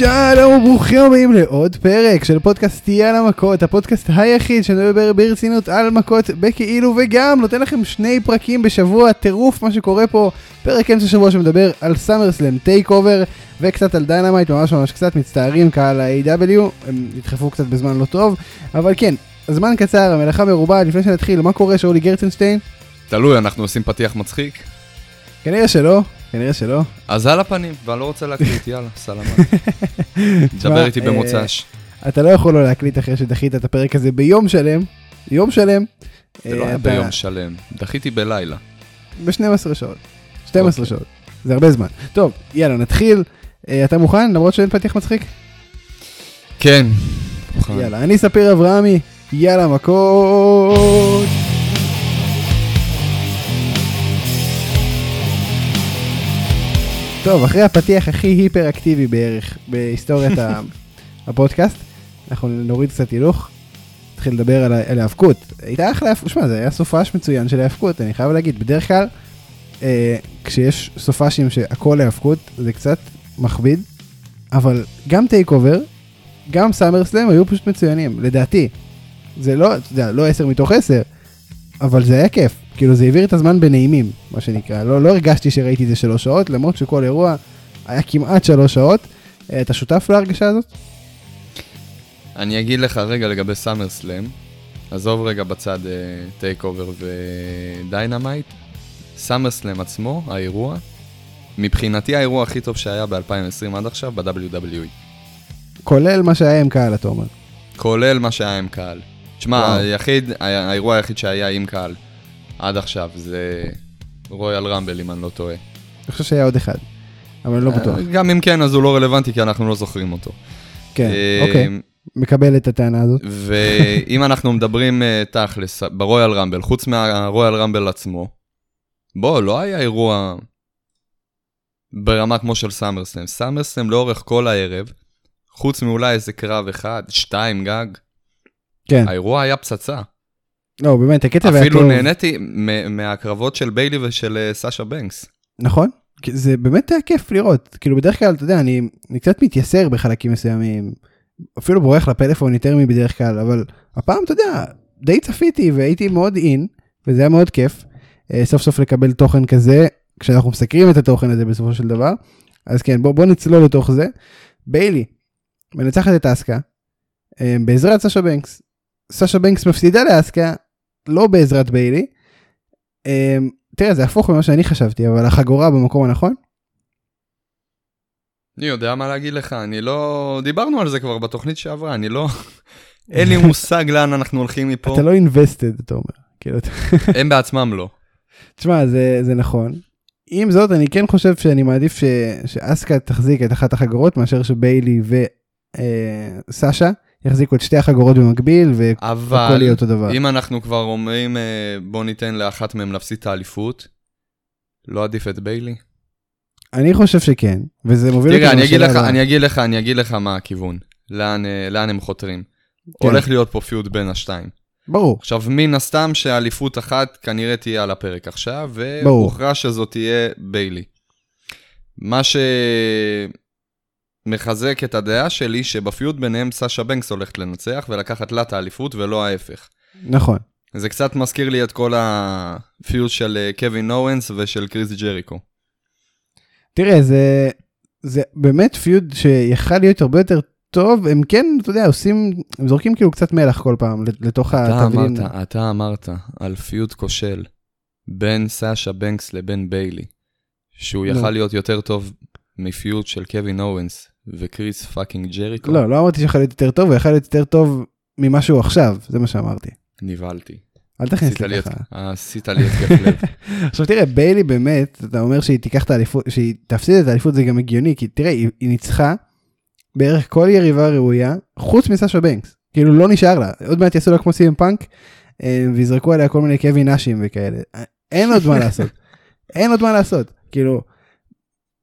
שלום וברוכים הבאים לעוד פרק של פודקאסט תהייה על המכות, הפודקאסט היחיד שמדבר ברצינות על מכות בכאילו וגם נותן לכם שני פרקים בשבוע, טירוף מה שקורה פה, פרק אמצע שבוע שמדבר על סאמר סלאם טייק אובר וקצת על דיינמייט, ממש ממש קצת מצטערים קהל ה-AEW, הם נדחפו קצת בזמן לא טוב, אבל כן, הזמן קצר, המלאכה מרובה, לפני שנתחיל, מה קורה שאולי גרצנשטיין? תלוי, אנחנו עושים פתיח מצחיק. כנראה שלא, כנראה שלא. אז על הפנים, ואני לא רוצה להקליט, יאללה, סלמה. דבר איתי אה, במוצ"ש. אתה לא יכול לא להקליט אחרי שדחית את הפרק הזה ביום שלם, יום שלם. זה לא אה, היה ביום שלם, דחיתי בלילה. ב-12 שעות. 12 אוקיי. שעות. זה הרבה זמן. טוב, יאללה, נתחיל. אה, אתה מוכן? למרות שאין פתיח מצחיק? כן. יאללה, אני ספיר אברהמי, יאללה מכות. טוב, אחרי הפתיח הכי היפר אקטיבי בערך בהיסטוריית הפודקאסט, אנחנו נוריד קצת הילוך, נתחיל לדבר על ההאבקות. הייתה אחלה, שמע, זה היה סופש מצוין של ההאבקות, אני חייב להגיד, בדרך כלל, אה, כשיש סופשים שהכל האבקות, זה קצת מכביד, אבל גם טייק אובר, גם סאמר סלאם היו פשוט מצוינים, לדעתי. זה לא, אתה יודע, לא 10 מתוך 10, אבל זה היה כיף. כאילו זה העביר את הזמן בנעימים, מה שנקרא. לא, לא הרגשתי שראיתי את זה שלוש שעות, למרות שכל אירוע היה כמעט שלוש שעות. אה, אתה שותף להרגשה הזאת? אני אגיד לך רגע לגבי סאמר סלאם. עזוב רגע בצד טייק אובר ודיינמייט. סאמר סלאם עצמו, האירוע, מבחינתי האירוע הכי טוב שהיה ב-2020 עד עכשיו ב-WWE. כולל מה שהיה עם קהל, אתה אומר. כולל מה שהיה עם קהל. תשמע. היחיד, האירוע היחיד שהיה עם קהל עד עכשיו זה רויאל רמבל, אם אני לא טועה. אני חושב שהיה עוד אחד, אבל אני לא בטוח. אה, גם אם כן, אז הוא לא רלוונטי, כי אנחנו לא זוכרים אותו. כן, אה, אוקיי, מקבל את הטענה הזאת. ואם אנחנו מדברים אה, תכלס, ברויאל רמבל, חוץ מהרויאל רמבל עצמו, בוא, לא היה אירוע ברמה כמו של סאמרסלאם. סאמרסלאם לאורך כל הערב, חוץ מאולי איזה קרב אחד, שתיים גג, כן, האירוע היה פצצה. לא, באמת, הקטע היה אפילו טוב. נהניתי מ- מהקרבות של ביילי ושל אה, סאשה בנקס. נכון? זה באמת היה כיף לראות. כאילו בדרך כלל, אתה יודע, אני, אני קצת מתייסר בחלקים מסוימים. אפילו בורח לפלאפון יותר מבדרך כלל, אבל הפעם, אתה יודע, די צפיתי והייתי מאוד אין, וזה היה מאוד כיף. אה, סוף סוף לקבל תוכן כזה, כשאנחנו מסקרים את התוכן הזה בסופו של דבר. אז כן, בוא, בוא נצלול לתוך זה. ביילי, מנצחת את אסקה, אה, בעזרת סאשה בנקס. סאשה בנקס מפסידה לאסקה, לא בעזרת ביילי. אה, תראה, זה הפוך ממה שאני חשבתי, אבל החגורה במקום הנכון? אני יודע מה להגיד לך, אני לא... דיברנו על זה כבר בתוכנית שעברה, אני לא... אין לי מושג לאן אנחנו הולכים מפה. אתה לא invested, אתה אומר. כאילו, הם בעצמם לא. תשמע, זה, זה נכון. עם זאת, אני כן חושב שאני מעדיף ש, שאסקה תחזיק את אחת החגורות, מאשר שביילי וסאשה יחזיקו את שתי החגורות במקביל, והכל אבל יהיה אותו דבר. אם אנחנו כבר אומרים אה, בוא ניתן לאחת מהם להפסיד את האליפות, לא עדיף את ביילי? אני חושב שכן, וזה מוביל תראה, אני אגיד לך. אני אגיד לך, אני אגיד לך מה הכיוון. לאן אה, לאן הם חותרים. כן. הולך להיות פה פיוט בין השתיים. ברור, עכשיו, מן הסתם שאליפות אחת כנראה תהיה על הפרק עכשיו. והוכרע שזאת תהיה ביילי. מה שמחזק את הדעה שלי, שבפיוט ביניהם סאשה בנקס הולכת לנצח ולקחת לה את האליפות ולא ההפך. נכון. זה קצת מזכיר לי את כל הפיוט של אה, קווין אורנס ושל קריס ג'ריקו. תראה, זה, זה באמת פיוד שיכל להיות הרבה יותר טוב, הם כן, אתה יודע, עושים, הם זורקים כאילו קצת מלח כל פעם לתוך אתה התבלין. אמרת, אתה אמרת על feud כושל בין סאשה בנקס לבין ביילי, שהוא. יכל להיות יותר טוב מ feud של קווין אורנס וקריס פאקינג ג'ריקו. לא, לא אמרתי שיכול להיות יותר טוב, הוא יכול להיות יותר טוב ממה שהוא עכשיו, זה מה שאמרתי. נבהלתי. אל תכניס לי את- ככה. עשית לי התקף לב. עכשיו תראה, ביילי באמת, אתה אומר שהיא תיקח את האליפות, שהיא תפסיד את האליפות זה גם הגיוני, כי תראה, היא, היא ניצחה בערך כל יריבה ראויה, חוץ מסאשה בנקס. כאילו לא נשאר לה, עוד מעט יעשו לה כמו סי.אם פאנק, אה, ויזרקו עליה כל מיני קווי נאשים וכאלה. אה, אין עוד מה לעשות. אין עוד מה לעשות. כאילו,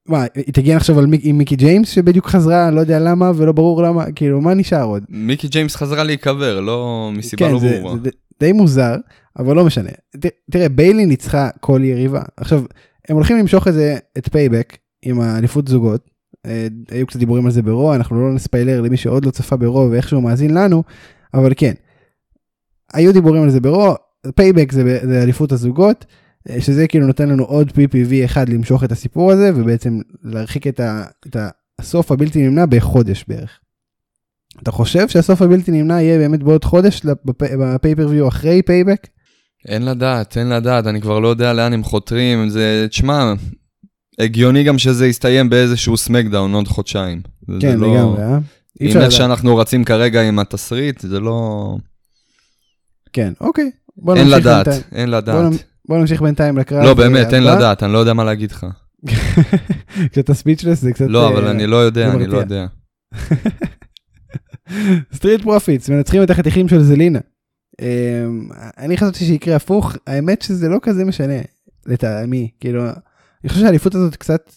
מה, היא תגיע עכשיו על מיק, עם מיקי ג'יימס שבדיוק חזרה, לא יודע למה ולא ברור למה, כאילו, מה נשאר עוד? מיקי ג'יימס חזרה להיקבר, לא מסיבה כן, לא זה, ברורה. זה די מוזר, אבל לא משנה. ת, תראה, ביילי ניצחה כל יריבה. עכשיו, הם הולכים למשוך את זה, את פייבק, עם האליפות זוגות, אה, היו קצת דיבורים על זה ברוע, אנחנו לא נספיילר למי שעוד לא צפה ברוע ואיכשהו מאזין לנו, אבל כן. היו דיבורים על זה ברוע, פייבק זה, זה אליפות הזוגות, שזה כאילו נותן לנו עוד PPV אחד למשוך את הסיפור הזה, ובעצם להרחיק את, ה, את הסוף הבלתי נמנע בחודש בערך. אתה חושב שהסוף הבלתי נמנע יהיה באמת בעוד חודש ב pay-per-view אחרי פייבק? אין לדעת, אין לדעת, אני כבר לא יודע לאן הם חותרים, זה, תשמע, הגיוני גם שזה יסתיים באיזשהו סמקדאון עוד חודשיים. כן, לא... לגמרי, אה? עם איך שאנחנו רצים כרגע עם התסריט, זה לא... כן, אוקיי. אין לדעת. אין לדעת. בוא, נמשיך בינתיים לקרב. לא, באמת, אין לדעת, אני לא יודע מה להגיד לך. כשאתה speechless זה קצת... לא, אבל אה, אני לא יודע, אני לא יודע. סטריט פרופיטס, מנצחים את החתיכים של זלינה. אמ, אני חשבתי שיקרה הפוך, האמת שזה לא כזה משנה, לטעמי, כאילו, אני חושב שהאליפות הזאת קצת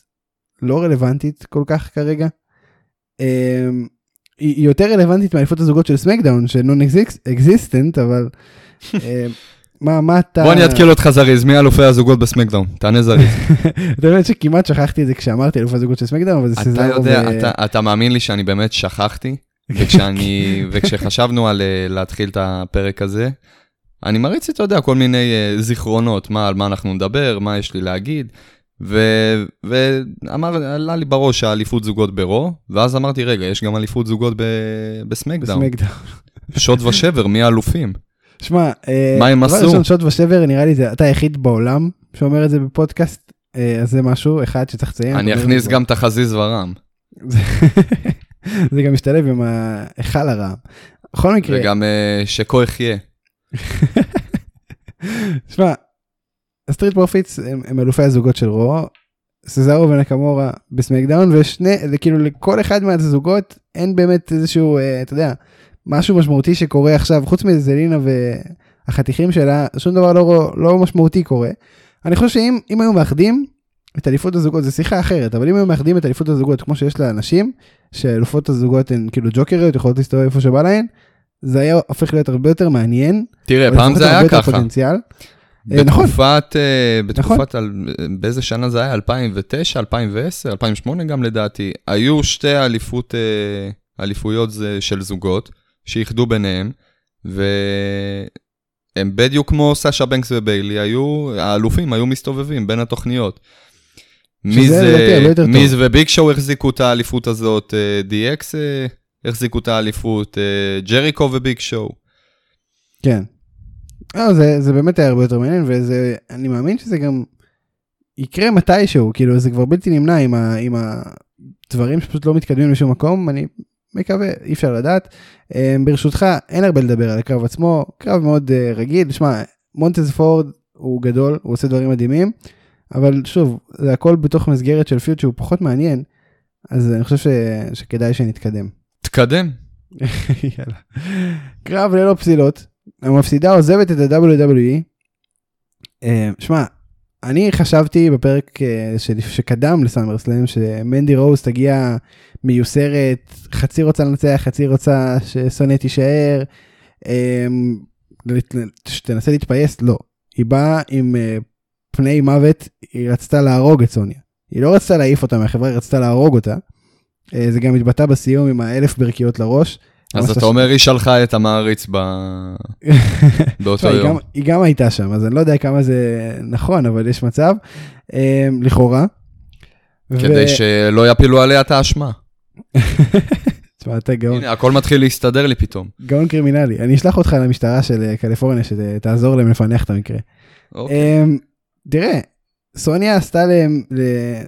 לא רלוונטית כל כך כרגע. אמ, היא יותר רלוונטית מאליפות הזוגות של סמקדאון, ש non-existent, אבל אמ, מה, מה אתה... בוא אני אתקיל אותך זריז, מי אלופי הזוגות בסמקדאון? תענה זריז. אתה יודע שכמעט שכחתי את זה כשאמרתי אלופי הזוגות של סמקדאון, אבל זה סזארו אתה יודע, אתה מאמין לי שאני באמת שכחתי? וכשאני, וכשחשבנו על אה, להתחיל את הפרק הזה, אני מריץ, אתה יודע, כל מיני uh, זיכרונות, מה, על מה אנחנו נדבר, מה יש לי להגיד, ואמר, עלה לי בראש האליפות זוגות ברו, ואז אמרתי, רגע, יש גם אליפות זוגות בסמקדאון. בסמקדאון. שוד ושבר, מי האלופים? שמע, אה, מה הם עשו? שוד ושבר, נראה לי, זה אתה היחיד בעולם שאומר את זה בפודקאסט, אז זה משהו אחד שצריך לציין. אני אכניס גם את החזיז ורם. זה גם משתלב עם ההיכל הרעם. בכל מקרה... וגם אה, שכה יחיה. שמע, הסטריט פרופיטס הם, הם אלופי הזוגות של רו, סזארו ונקמורה בסמקדאון, ושני, זה כאילו לכל אחד מהזוגות אין באמת איזשהו, אתה יודע, משהו משמעותי שקורה עכשיו, חוץ מזה זלינה והחתיכים שלה, שום דבר לא, לא משמעותי קורה. אני חושב שאם היו מאחדים את אליפות הזוגות, זה שיחה אחרת, אבל אם היו מאחדים את אליפות הזוגות כמו שיש לאנשים, שאלופות הזוגות הן כאילו ג'וקריות, יכולות להסתובב איפה שבא להן, זה היה הופך להיות הרבה יותר מעניין. תראה, פעם זה היה ככה. פוטנציאל. אה, נכון. בתקופת, אה, בתקופת, נכון. באיזה שנה זה היה? 2009, 2010, 2008 גם לדעתי. היו שתי אליפות, אה, אליפויות של זוגות, שאיחדו ביניהם, והם בדיוק כמו סאשה בנקס וביילי, היו, האלופים היו מסתובבים בין התוכניות. מיז וביג שואו החזיקו את האליפות הזאת, DX אה, אה, החזיקו את האליפות, אה, ג'ריקו וביג שואו. כן. לא, זה, זה באמת היה הרבה יותר מעניין, ואני מאמין שזה גם יקרה מתישהו, כאילו זה כבר בלתי נמנע עם, ה, עם הדברים שפשוט לא מתקדמים לשום מקום, אני מקווה, אי אפשר לדעת. ברשותך, אין הרבה לדבר על הקרב עצמו, קרב מאוד רגיל, שמע, מונטז פורד הוא גדול, הוא עושה דברים מדהימים. אבל שוב, זה הכל בתוך מסגרת של פיוט שהוא פחות מעניין, אז אני חושב ש... שכדאי שנתקדם. תקדם. יאללה. קרב ללא פסילות, המפסידה עוזבת את ה-WWE. אה, שמע, אני חשבתי בפרק אה, שקדם לסאמרסלאם שמנדי רוז תגיע מיוסרת, חצי רוצה לנצח, חצי רוצה שסוניה תישאר, אה, שתנסה להתפייס, לא. היא באה עם פני מוות, היא רצתה להרוג את סוניה. היא לא רצתה להעיף אותה מהחברה, היא רצתה להרוג אותה. אה, זה גם התבטא בסיום עם האלף ברכיות לראש. אז אתה אומר, היא שלחה את המעריץ. באותו יום. היא גם, הייתה שם, אז אני לא יודע כמה זה נכון, אבל יש מצב, אה, לכאורה. כדי. שלא יפילו עליה את האשמה. תשמע, אתה גאון. הנה, הכל מתחיל להסתדר לי פתאום. גאון קרימינלי. אני אשלח אותך למשטרה של אה, קליפורניה, שתעזור להם לפענח את המקרה. אוקיי. תראה, סוניה עשתה להם.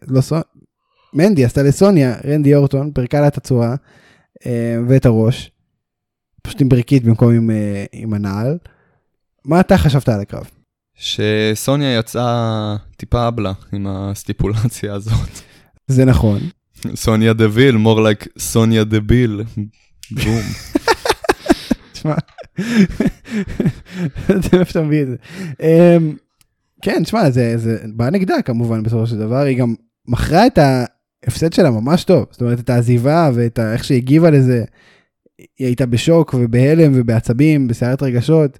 לא סוניה, מנדי עשתה לסוניה, רנדי אורטון, פרקה לה את הצורה אה, ואת הראש, פשוט עם בריקית במקום עם, אה, עם הנעל. מה אתה חשבת על הקרב? שסוניה יצאה טיפה אבלה עם הסטיפולציה הזאת. זה נכון. סוניה דביל, more like סוניה דביל. בום. תשמע, איפה אתה מביא את זה. אמ, כן, תשמע, זה, זה בא נגדה כמובן בסופו של דבר, היא גם מכרה את ההפסד שלה ממש טוב, זאת אומרת את העזיבה ואת איך שהיא הגיבה לזה, היא הייתה בשוק ובהלם ובעצבים, בסערת רגשות,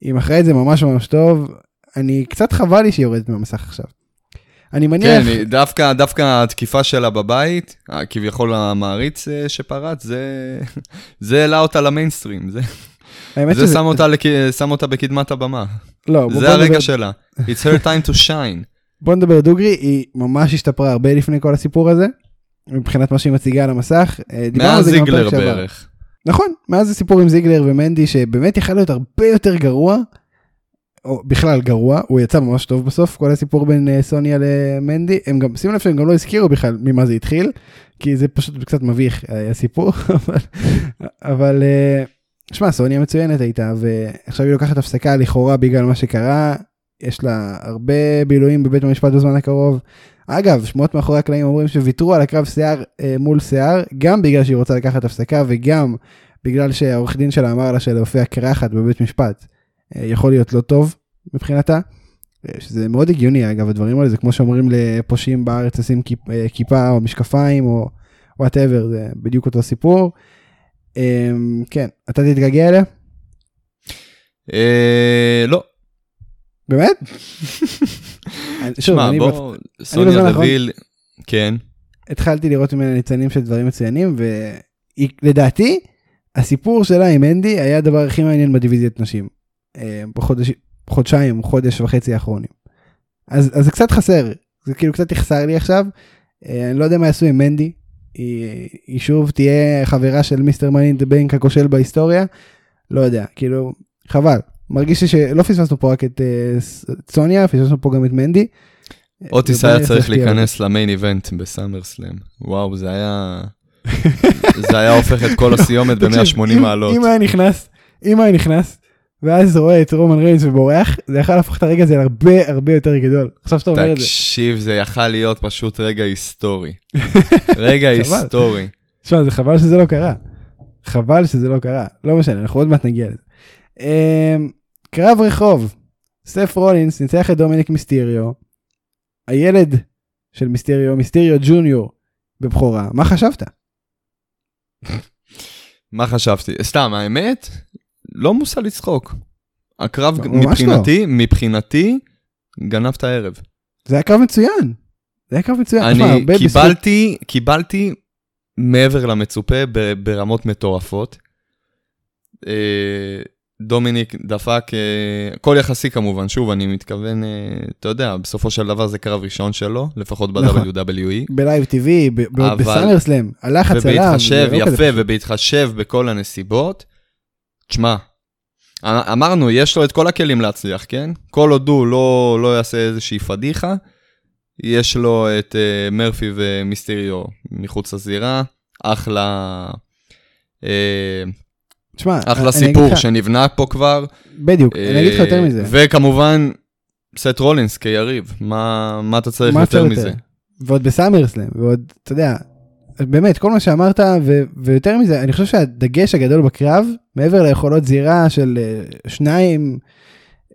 היא מכרה את זה ממש ממש טוב, אני קצת חבל לי שהיא יורדת מהמסך עכשיו. אני מניח, כן, דווקא, דווקא התקיפה שלה בבית, כביכול המעריץ אה, שפרץ, זה, זה העלה אותה למיינסטרים, זה, האמת זה שזה- שם אותה, לק... שם אותה בקדמת הבמה. לא, זה הרגע נדבר- שלה. It's her time to shine. בוא נדבר דוגרי, היא ממש השתפרה הרבה לפני כל הסיפור הזה, מבחינת מה שהיא מציגה על המסך. אה, מאז זיגלר. בערך. נכון, מאז הסיפור עם זיגלר ומנדי שבאמת יכול להיות הרבה יותר גרוע, או בכלל גרוע, הוא יצא ממש טוב בסוף, כל הסיפור בין אה, סוניה למנדי, הם גם, שימו לב שהם גם לא הזכירו בכלל ממה זה התחיל, כי זה פשוט קצת מביך אה, הסיפור, אבל, אבל אה, שמע, סוניה מצוינת הייתה, ועכשיו היא לוקחת הפסקה לכאורה בגלל מה שקרה, יש לה הרבה בילויים בבית המשפט בזמן הקרוב. אגב, שמועות מאחורי הקלעים אומרים שוויתרו על הקרב שיער אה, מול שיער, גם בגלל שהיא רוצה לקחת הפסקה וגם בגלל שהעורך דין שלה אמר לה שלהופיע קרחת בבית משפט אה, יכול להיות לא טוב מבחינתה. אה, שזה מאוד הגיוני אגב הדברים האלה זה כמו שאומרים לפושעים בארץ לשים כיפ, אה, כיפה או משקפיים או whatever זה בדיוק אותו סיפור. אה, כן אתה תתגעגע אליה? אה, לא, באמת? שוב, אני בוא, סוניה האחרון- דוויל, כן, התחלתי לראות ממנה ניצנים של דברים מצוינים ולדעתי הסיפור שלה עם אנדי היה הדבר הכי מעניין בדיוויזיית נשים. אה, בחודש, חודשיים חודש וחצי האחרונים. אז, אז זה קצת חסר. זה כאילו קצת יחסר לי עכשיו. אה, אני לא יודע מה יעשו עם מנדי היא, היא שוב תהיה חברה של מיסטר מאני דה בנק הכושל בהיסטוריה. לא יודע כאילו חבל מרגיש לי שלא פספסנו פה רק את אה, סוניה פספסנו פה גם את מנדי. אוטיס היה צריך. להיכנס למיין איבנט בסאמר סלאם. וואו, זה היה... זה היה הופך את כל הסיומת תקשיב, ב-180 אם- מעלות. אם היה נכנס, אם היה נכנס, ואז רואה את רומן ריינס ובורח, זה יכול להפוך את הרגע הזה להרבה הרבה יותר גדול. עכשיו שאתה אומר את זה. תקשיב, זה יכל להיות פשוט רגע היסטורי. רגע. היסטורי. תשמע, זה חבל שזה לא קרה. חבל שזה לא קרה. לא משנה, אנחנו עוד מעט נגיע לזה. קרב רחוב. סף רולינס ניצח את דומיניק מיסטיריו. הילד של מיסטיריו, מיסטיריו ג'וניור, בבכורה. מה חשבת? מה חשבתי? סתם, האמת, לא מושא לצחוק. הקרב לא, מבחינתי, מבחינתי, גנב את הערב. זה היה קרב מצוין. זה היה קרב מצוין. תשמע, אני הרבה בזכות- קיבלתי, קיבלתי מעבר למצופה ברמות מטורפות. אה, דומיניק דפק, אה, הכל יחסי כמובן, שוב, אני מתכוון, אה, אתה יודע, בסופו של דבר זה קרב ראשון שלו, לפחות נכון. ב-WWE. בלייב אבל- ב SummerSlam, הלחץ עליו. ובהתחשב, לא כזה יפה. ובהתחשב בכל הנסיבות, תשמע, א- אמרנו, יש לו את כל הכלים להצליח, כן? כל עוד הוא לא, לא יעשה איזושהי פדיחה, יש לו את אה, מרפי ומיסטריו מחוץ לזירה, אחלה, uh, תשמע, אחלה סיפור לך- שנבנה פה כבר. בדיוק, אני אגיד לך יותר אה, מזה. וכמובן, סט רולינס כיריב, מה, מה אתה צריך מה יותר מזה? ועוד בסאמרסלאם, ועוד, אתה יודע, באמת, כל מה שאמרת, ו- ויותר מזה, אני חושב שהדגש הגדול בקרב, מעבר ליכולות זירה של אה, שניים,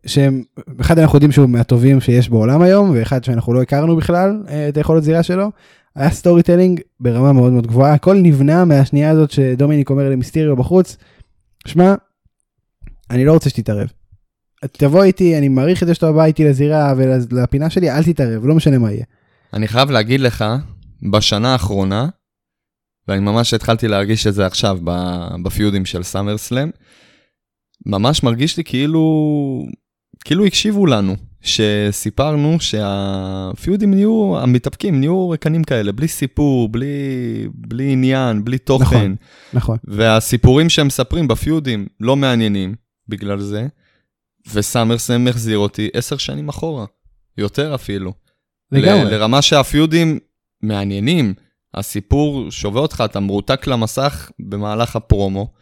שהם, אחד אנחנו יודעים שהוא מהטובים שיש בעולם היום, ואחד שאנחנו לא הכרנו בכלל אה, את היכולות זירה שלו, היה storytelling ברמה מאוד מאוד גבוהה, הכל נבנה מהשנייה הזאת שדומיניק אומר למיסטיריו בחוץ, שמע, אני לא רוצה שתתערב. תבוא איתי, אני מעריך את זה שאתה בא איתי לזירה ולפינה שלי, אל תתערב, לא משנה מה יהיה. אני חייב להגיד לך, בשנה האחרונה, ואני ממש התחלתי להרגיש את זה עכשיו בפיודים של SummerSlam, ממש מרגיש לי כאילו, כאילו הקשיבו לנו, שסיפרנו שהפיודים נהיו, המתאפקים נהיו ריקנים כאלה, בלי סיפור, בלי, בלי עניין, בלי תוכן, נכון. נכון. והסיפורים שהם מספרים בפיודים לא מעניינים בגלל זה, וסאמר סלאם החזיר אותי עשר שנים אחורה, יותר אפילו. לגמרי. ל- לרמה שהפיודים מעניינים, הסיפור שובה אותך, אתה מרותק למסך במהלך הפרומו,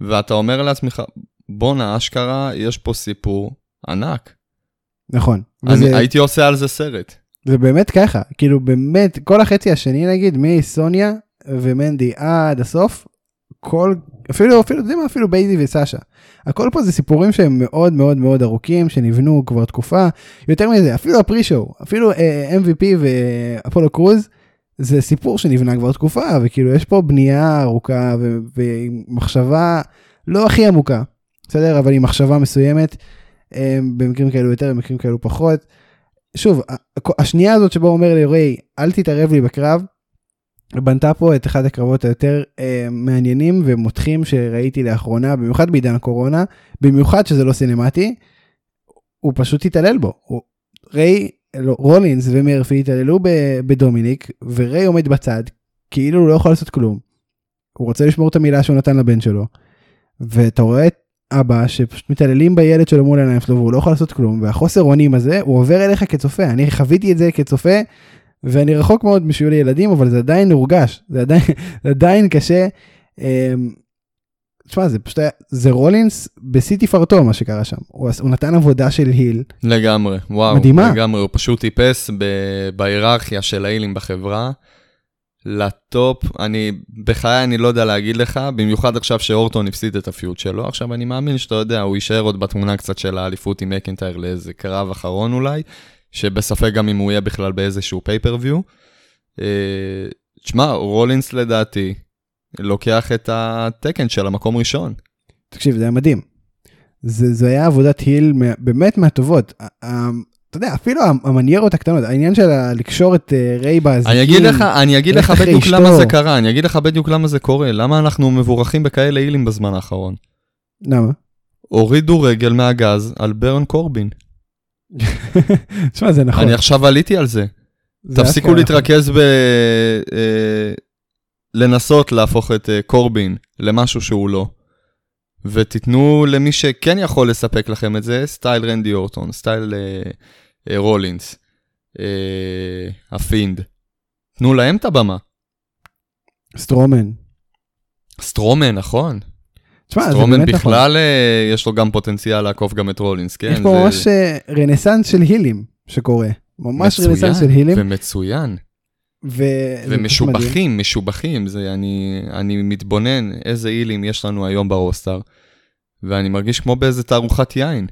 ואתה אומר לעצמך, בואנה, אשכרה, יש פה סיפור ענק. נכון. אני וזה, הייתי עושה על זה סרט. זה באמת ככה, כאילו באמת, כל החצי השני נגיד, מסוניה ומנדי עד הסוף, כל, אפילו, אפילו, אתה יודע מה, אפילו בייזי וסאשה. הכל פה זה סיפורים שהם מאוד מאוד מאוד ארוכים, שנבנו כבר תקופה. יותר מזה, אפילו הפרי-שואו, אפילו אה, MVP ואפולו קרוז, זה סיפור שנבנה כבר תקופה, וכאילו יש פה בנייה ארוכה ו- ומחשבה לא הכי עמוקה, בסדר? אבל עם מחשבה מסוימת, במקרים כאלו יותר, במקרים כאלו פחות. שוב, השנייה הזאת שבו הוא אומר לי, ריי, אל תתערב לי בקרב, בנתה פה את אחד הקרבות היותר אה, מעניינים ומותחים שראיתי לאחרונה, במיוחד בעידן הקורונה, במיוחד שזה לא סינמטי, הוא פשוט התעלל בו. הוא, ריי, לא, רולינס ומרפי התעללו בדומיניק, וריי עומד בצד, כאילו הוא לא יכול לעשות כלום. הוא רוצה לשמור את המילה שהוא נתן לבן שלו, ואתה רואה את אבא שפשוט מתעללים בילד שלו מול העיניים שלו והוא לא יכול לעשות כלום, והחוסר אונים הזה הוא עובר אליך כצופה, אני חוויתי את זה כצופה, ואני רחוק מאוד בשביל ילדים, אבל זה עדיין הורגש, זה עדיין, זה עדיין קשה. אמ, תשמע, זה פשוט היה, זה רולינס בשיא תפארתו מה שקרה שם, הוא, הוא נתן עבודה של היל, לגמרי, וואו. מדהימה. לגמרי, הוא פשוט טיפס ב- בהיררכיה של האילים בחברה. לטופ, אני, בחיי אני לא יודע להגיד לך, במיוחד עכשיו שאורטון הפסיד את הפיוט שלו, עכשיו אני מאמין שאתה יודע, הוא יישאר עוד בתמונה קצת של האליפות עם מקינטייר לאיזה קרב אחרון אולי, שבספק גם אם הוא יהיה בכלל באיזשהו פייפריוויו. אה, תשמע, רולינס לדעתי לוקח את התקן של המקום ראשון. תקשיב זה היה מדהים. זה, זה היה עבודת היל באמת מהטובות. אתה יודע אפילו המניירות הקטנות העניין של לקשור את אה, ריי באזיקים. אני אגיד לך, אני אגיד לך בדיוק אשתו. למה זה קרה, אני אגיד לך בדיוק למה זה קורה, למה אנחנו מבורכים בכאלה הילים בזמן האחרון. למה? הורידו רגל מהגז על ברן קורבין. תשמע זה נכון. אני עכשיו עליתי על זה. זה תפסיקו אשכרה להתרכז ב... אה, לנסות להפוך את אה, קורבין למשהו שהוא לא. ותיתנו למי שכן יכול לספק לכם את זה, סטייל רנדי אורטון, סטייל אה, רולינס, אה, הפינד. תנו להם את הבמה. סטרומן. סטרומן, נכון. תשמע זה סטרומן באמת נכון. בכלל אה, יש לו גם פוטנציאל לעקוף גם את רולינס, כן? יש פה זה ממש אה, רנסאנס של הילים שקורה. ממש רנסאנס של הילים. ומצוין. ו-. ומשובחים, משובחים, זה אני, אני מתבונן איזה הילים יש לנו היום ב roster, ואני מרגיש כמו באיזה תערוכת יין.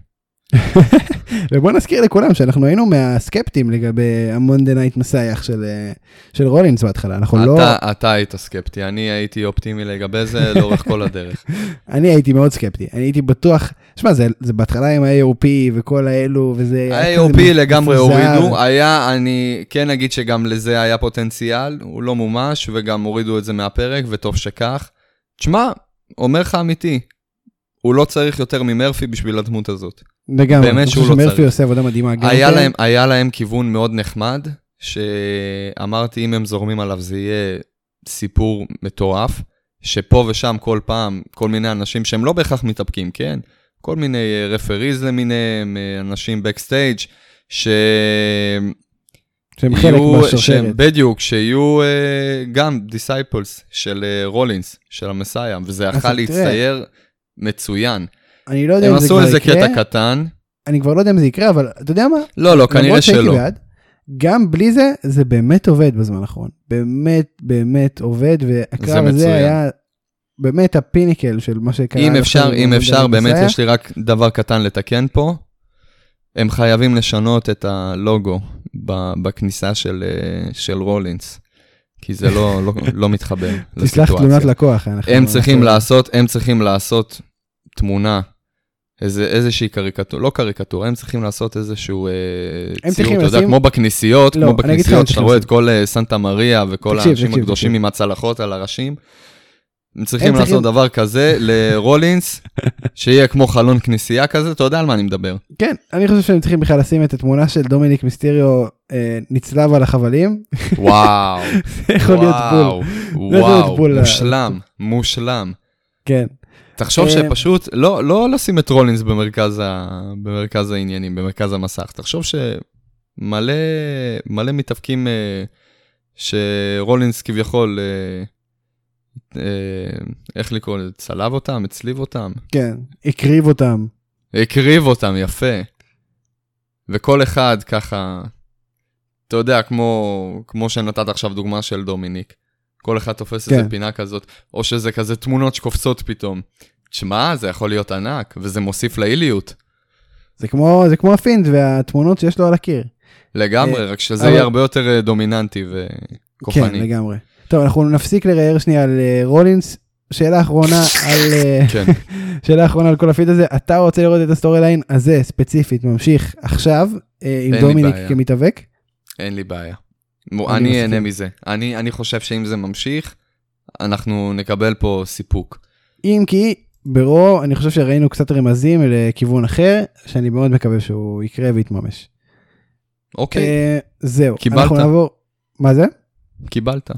ובוא נזכיר לכולם שאנחנו היינו מהסקפטים לגבי ה Monday Night Messiah של, אה, של רולינס בהתחלה. אנחנו לא... אתה, אתה היית סקפטי, אני הייתי אופטימי לגבי זה לאורך כל הדרך. אני הייתי מאוד סקפטי. אני הייתי בטוח... שמע, זה, זה בהתחלה עם ה-AOP וכל האלו, וזה... ה-AOP לגמרי. הורידו, היה, אני כן אגיד שגם לזה היה פוטנציאל, הוא לא מומש, וגם הורידו את זה מהפרק, וטוב שכך. תשמע, אומר לך אמיתי, הוא לא צריך יותר ממרפי בשביל הדמות הזאת. לגמרי. באמת שהוא לא צריך. עושה עבודה מדהימה. היה כן. להם, היה להם כיוון מאוד נחמד, שאמרתי, אם הם זורמים עליו זה יהיה סיפור מטורף, שפה ושם כל פעם, כל מיני אנשים שהם לא בהכרח מתאבקים, כן? כל מיני אה, referees למיניהם, אה, אנשים backstage, ש... שהם חלק יהיו- מהשרשרת. שהם בדיוק, שיהיו אה, גם disciples של אה, רולינס, של ה Messiah, וזה יכול להצטייר מצוין. אני לא יודע הם אם זה עשו כבר איזה יקרה. קטע קטן, אני כבר לא יודע אם זה יקרה, אבל אתה יודע מה? לא, לא, כנראה שלא. בעד, גם בלי זה, זה באמת עובד בזמן האחרון. באמת, באמת עובד, והקרב זה הזה. היה באמת הפיניקל של מה שקרה. אם אפשר, אם אפשר, באמת. יש לי רק דבר קטן לתקן פה. הם חייבים לשנות את הלוגו בכניסה של, אה, של רולינס, כי זה לא, לא, לא מתחבר תסלח תלונת לסיטואציה. לקוח. הם צריכים לעשות, הם צריכים לעשות תמונה, איזה, איזושהי קריקטורה, לא קריקטורה, הם צריכים לעשות איזשהו אה, ציור, צריכים אתה יודע, לשים- כמו בכנסיות, לא, כמו בכנסיות, שאתה צריכים רואה את. כל אה, סנטה מריה וכל תקשיב, האנשים תקשיב, הקדושים תקשיב. עם הצלחות על הראשים. הם צריכים הם צריכים- לעשות דבר כזה לרולינס, שיהיה כמו חלון כנסייה כזה, אתה יודע על מה אני מדבר. כן, אני חושב שהם צריכים בכלל לשים את התמונה של דומיניק מיסטריו אה, נצלב על החבלים. וואו, זה יכול להיות בול. וואו. מושלם, מושלם. כן. תחשוב אה, שפשוט, לא, לא לשים את רולינס במרכז, ה, במרכז העניינים, במרכז המסך. תחשוב שמלא מלא מתאפקים אה, שרולינס כביכול, אה, אה, איך לקרוא לזה, צלב אותם, הצליב אותם, כן, הקריב אותם. הקריב אותם, יפה. וכל אחד ככה, אתה יודע, כמו, כמו שנתת עכשיו דוגמה של דומיניק. כל אחד תופס כן. איזה פינה כזאת, או שזה כזה תמונות שקופצות פתאום. תשמע, זה יכול להיות ענק, וזה מוסיף להיליות. זה כמו, זה כמו הפינד והתמונות שיש לו על הקיר. לגמרי, אה, רק שזה אבל- יהיה הרבה יותר אה, דומיננטי כן, וכוחני. לגמרי. טוב, אנחנו נפסיק לרייר שנייה על אה, רולינס. שאלה אחרונה על... כן. שאלה אחרונה על כל ה feud הזה, אתה רוצה לראות את ה storyline הזה ספציפית ממשיך עכשיו, עם דומיניק. כמתאבק. אין לי בעיה. אני. אהנה מזה. אני אני חושב שאם זה ממשיך, אנחנו נקבל פה סיפוק. אם כי ברו אני חושב שראינו קצת רמזים לכיוון אחר, שאני מאוד מקווה שהוא יקרה ויתממש. אוקיי, אה, זהו. קיבלת. אנחנו נעבור... מה זה? קיבלת.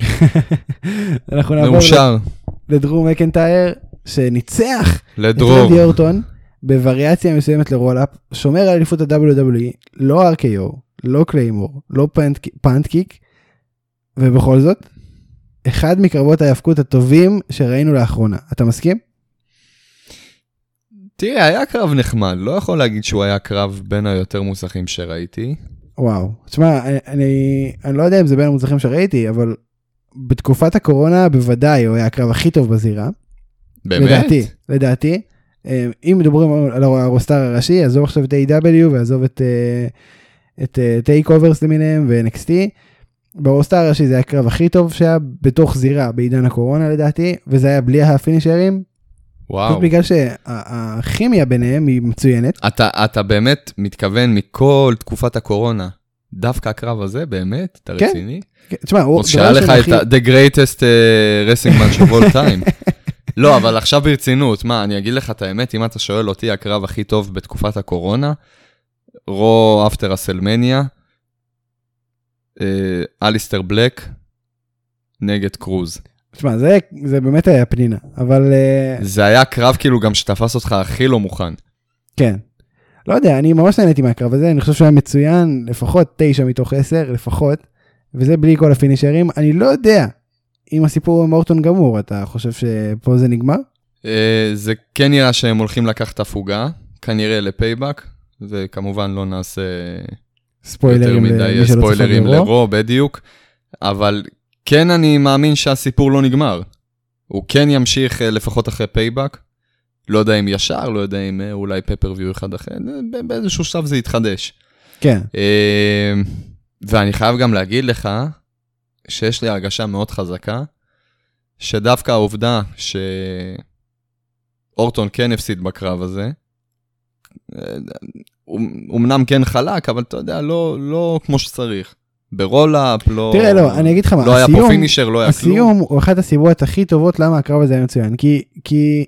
אנחנו נעבור מאושר. לדרו מקנטייר, שניצח את לדרו. רנדי אורטון בווריאציה מסוימת ל roll-up, שומר על אליפות ה-WWE, לא RKO, לא Claymore, לא punt- punt kick, ובכל זאת, אחד מקרבות ההיאבקות הטובים שראינו לאחרונה. אתה מסכים? תראה, היה קרב נחמד, לא יכול להגיד שהוא היה קרב בין היותר מוצלחים שראיתי. וואו. תשמע, אני, אני, אני לא יודע אם זה בין המוצלחים שראיתי, אבל בתקופת הקורונה בוודאי הוא היה הקרב הכי טוב בזירה. באמת? לדעתי, לדעתי. אה, אם מדברים על ה roster הראשי, עזוב עכשיו את AEW ועזוב את, אה, את TakeOvers למיניהם ו-NXT. ב roster הראשי זה היה הקרב הכי טוב שהיה בתוך זירה בעידן הקורונה לדעתי, וזה היה בלי הפינישרים, וואו. פשוט בגלל שהכימיה ביניהם היא מצוינת. אתה, אתה באמת מתכוון מכל תקופת הקורונה, דווקא הקרב הזה, באמת? אתה כן. רציני? תשמע, הוא... שהיה לך את ה- The greatest uh, wrestling match of all time. לא, אבל עכשיו ברצינות, מה, אני אגיד לך את האמת, אם אתה שואל אותי, הקרב הכי טוב בתקופת הקורונה, רו אפטר אסלמניה, אליסטר בלק נגד קרוז. תשמע, זה, זה באמת היה פנינה, אבל אה, זה היה קרב כאילו גם שתפס אותך הכי לא מוכן. כן. לא יודע, אני ממש נהניתי מהקרב הזה, אני חושב שהוא היה מצוין, לפחות 9 מתוך 10, לפחות, וזה בלי כל הפינישרים. אני לא יודע אם הסיפור עם אורטון גמור, אתה חושב שפה זה נגמר? אה, זה כן נראה שהם הולכים לקחת הפוגה, כנראה לפייבק, וכמובן לא נעשה יותר ספוילרים מדי שלא צפה ספוילרים. לרו, בדיוק. אבל כן אני מאמין שהסיפור לא נגמר. הוא כן ימשיך אה, לפחות אחרי Payback. לא יודע אם ישר, לא יודע אם אה, אולי pay-per-view אחד אחר, אה, באיזשהו שלב זה יתחדש. כן, אה, ואני חייב גם להגיד לך שיש לי הרגשה מאוד חזקה, שדווקא העובדה שאורטון כן הפסיד בקרב הזה, אה, אומנם כן חלק, אבל אתה יודע, לא, לא כמו שצריך. ב roll-up, לא... תראה, לא, אני אגיד לך מה, לא היה פה הסיום- finisher, לא היה כלום. הסיום הוא אחת הסיבות הכי טובות למה הקרב הזה היה מצוין, כי, כי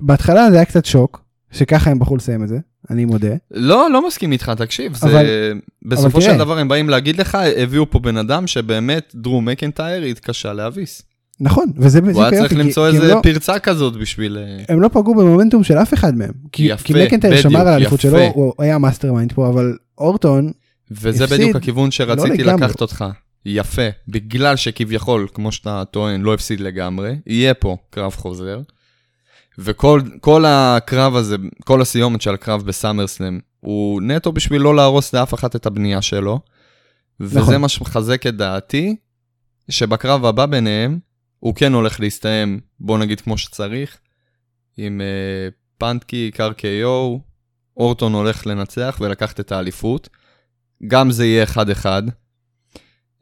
בהתחלה זה היה קצת שוק, שככה הם בחרו לסיים את זה, אני מודה. לא, לא מסכים איתך, תקשיב, זה... אבל- בסופו תראה. של דבר הם באים להגיד לך, הביאו פה בן אדם שבאמת דרו מקנטייר התקשה להביס. נכון, וזה הוא בדיוק היה צריך למצוא איזה לא- פרצה כזאת בשביל... אה, הם לא פגעו במומנטום של אף אחד מהם. כי, יפה, כי מקנטייר שמר על האליפות. שלו, הוא היה mastermind פה, אבל אורטון, וזה הפסיד, בדיוק הכיוון שרציתי לא. לקחת אותך. יפה, בגלל שכביכול, כמו שאתה טוען, לא הפסיד לגמרי, יהיה פה קרב חוזר. וכל כל הקרב הזה, כל הסיומת של הקרב בסאמרסלאם, הוא נטו בשביל לא להרוס לאף אחת את הבנייה שלו. וזה נכון. מה שמחזק את דעתי, שבקרב הבא ביניהם, הוא כן הולך להסתיים, בוא נגיד כמו שצריך, עם uh, פנטקי, קרקיו, אורטון הולך לנצח ולקחת את האליפות. גם זה יהיה אחד-אחד.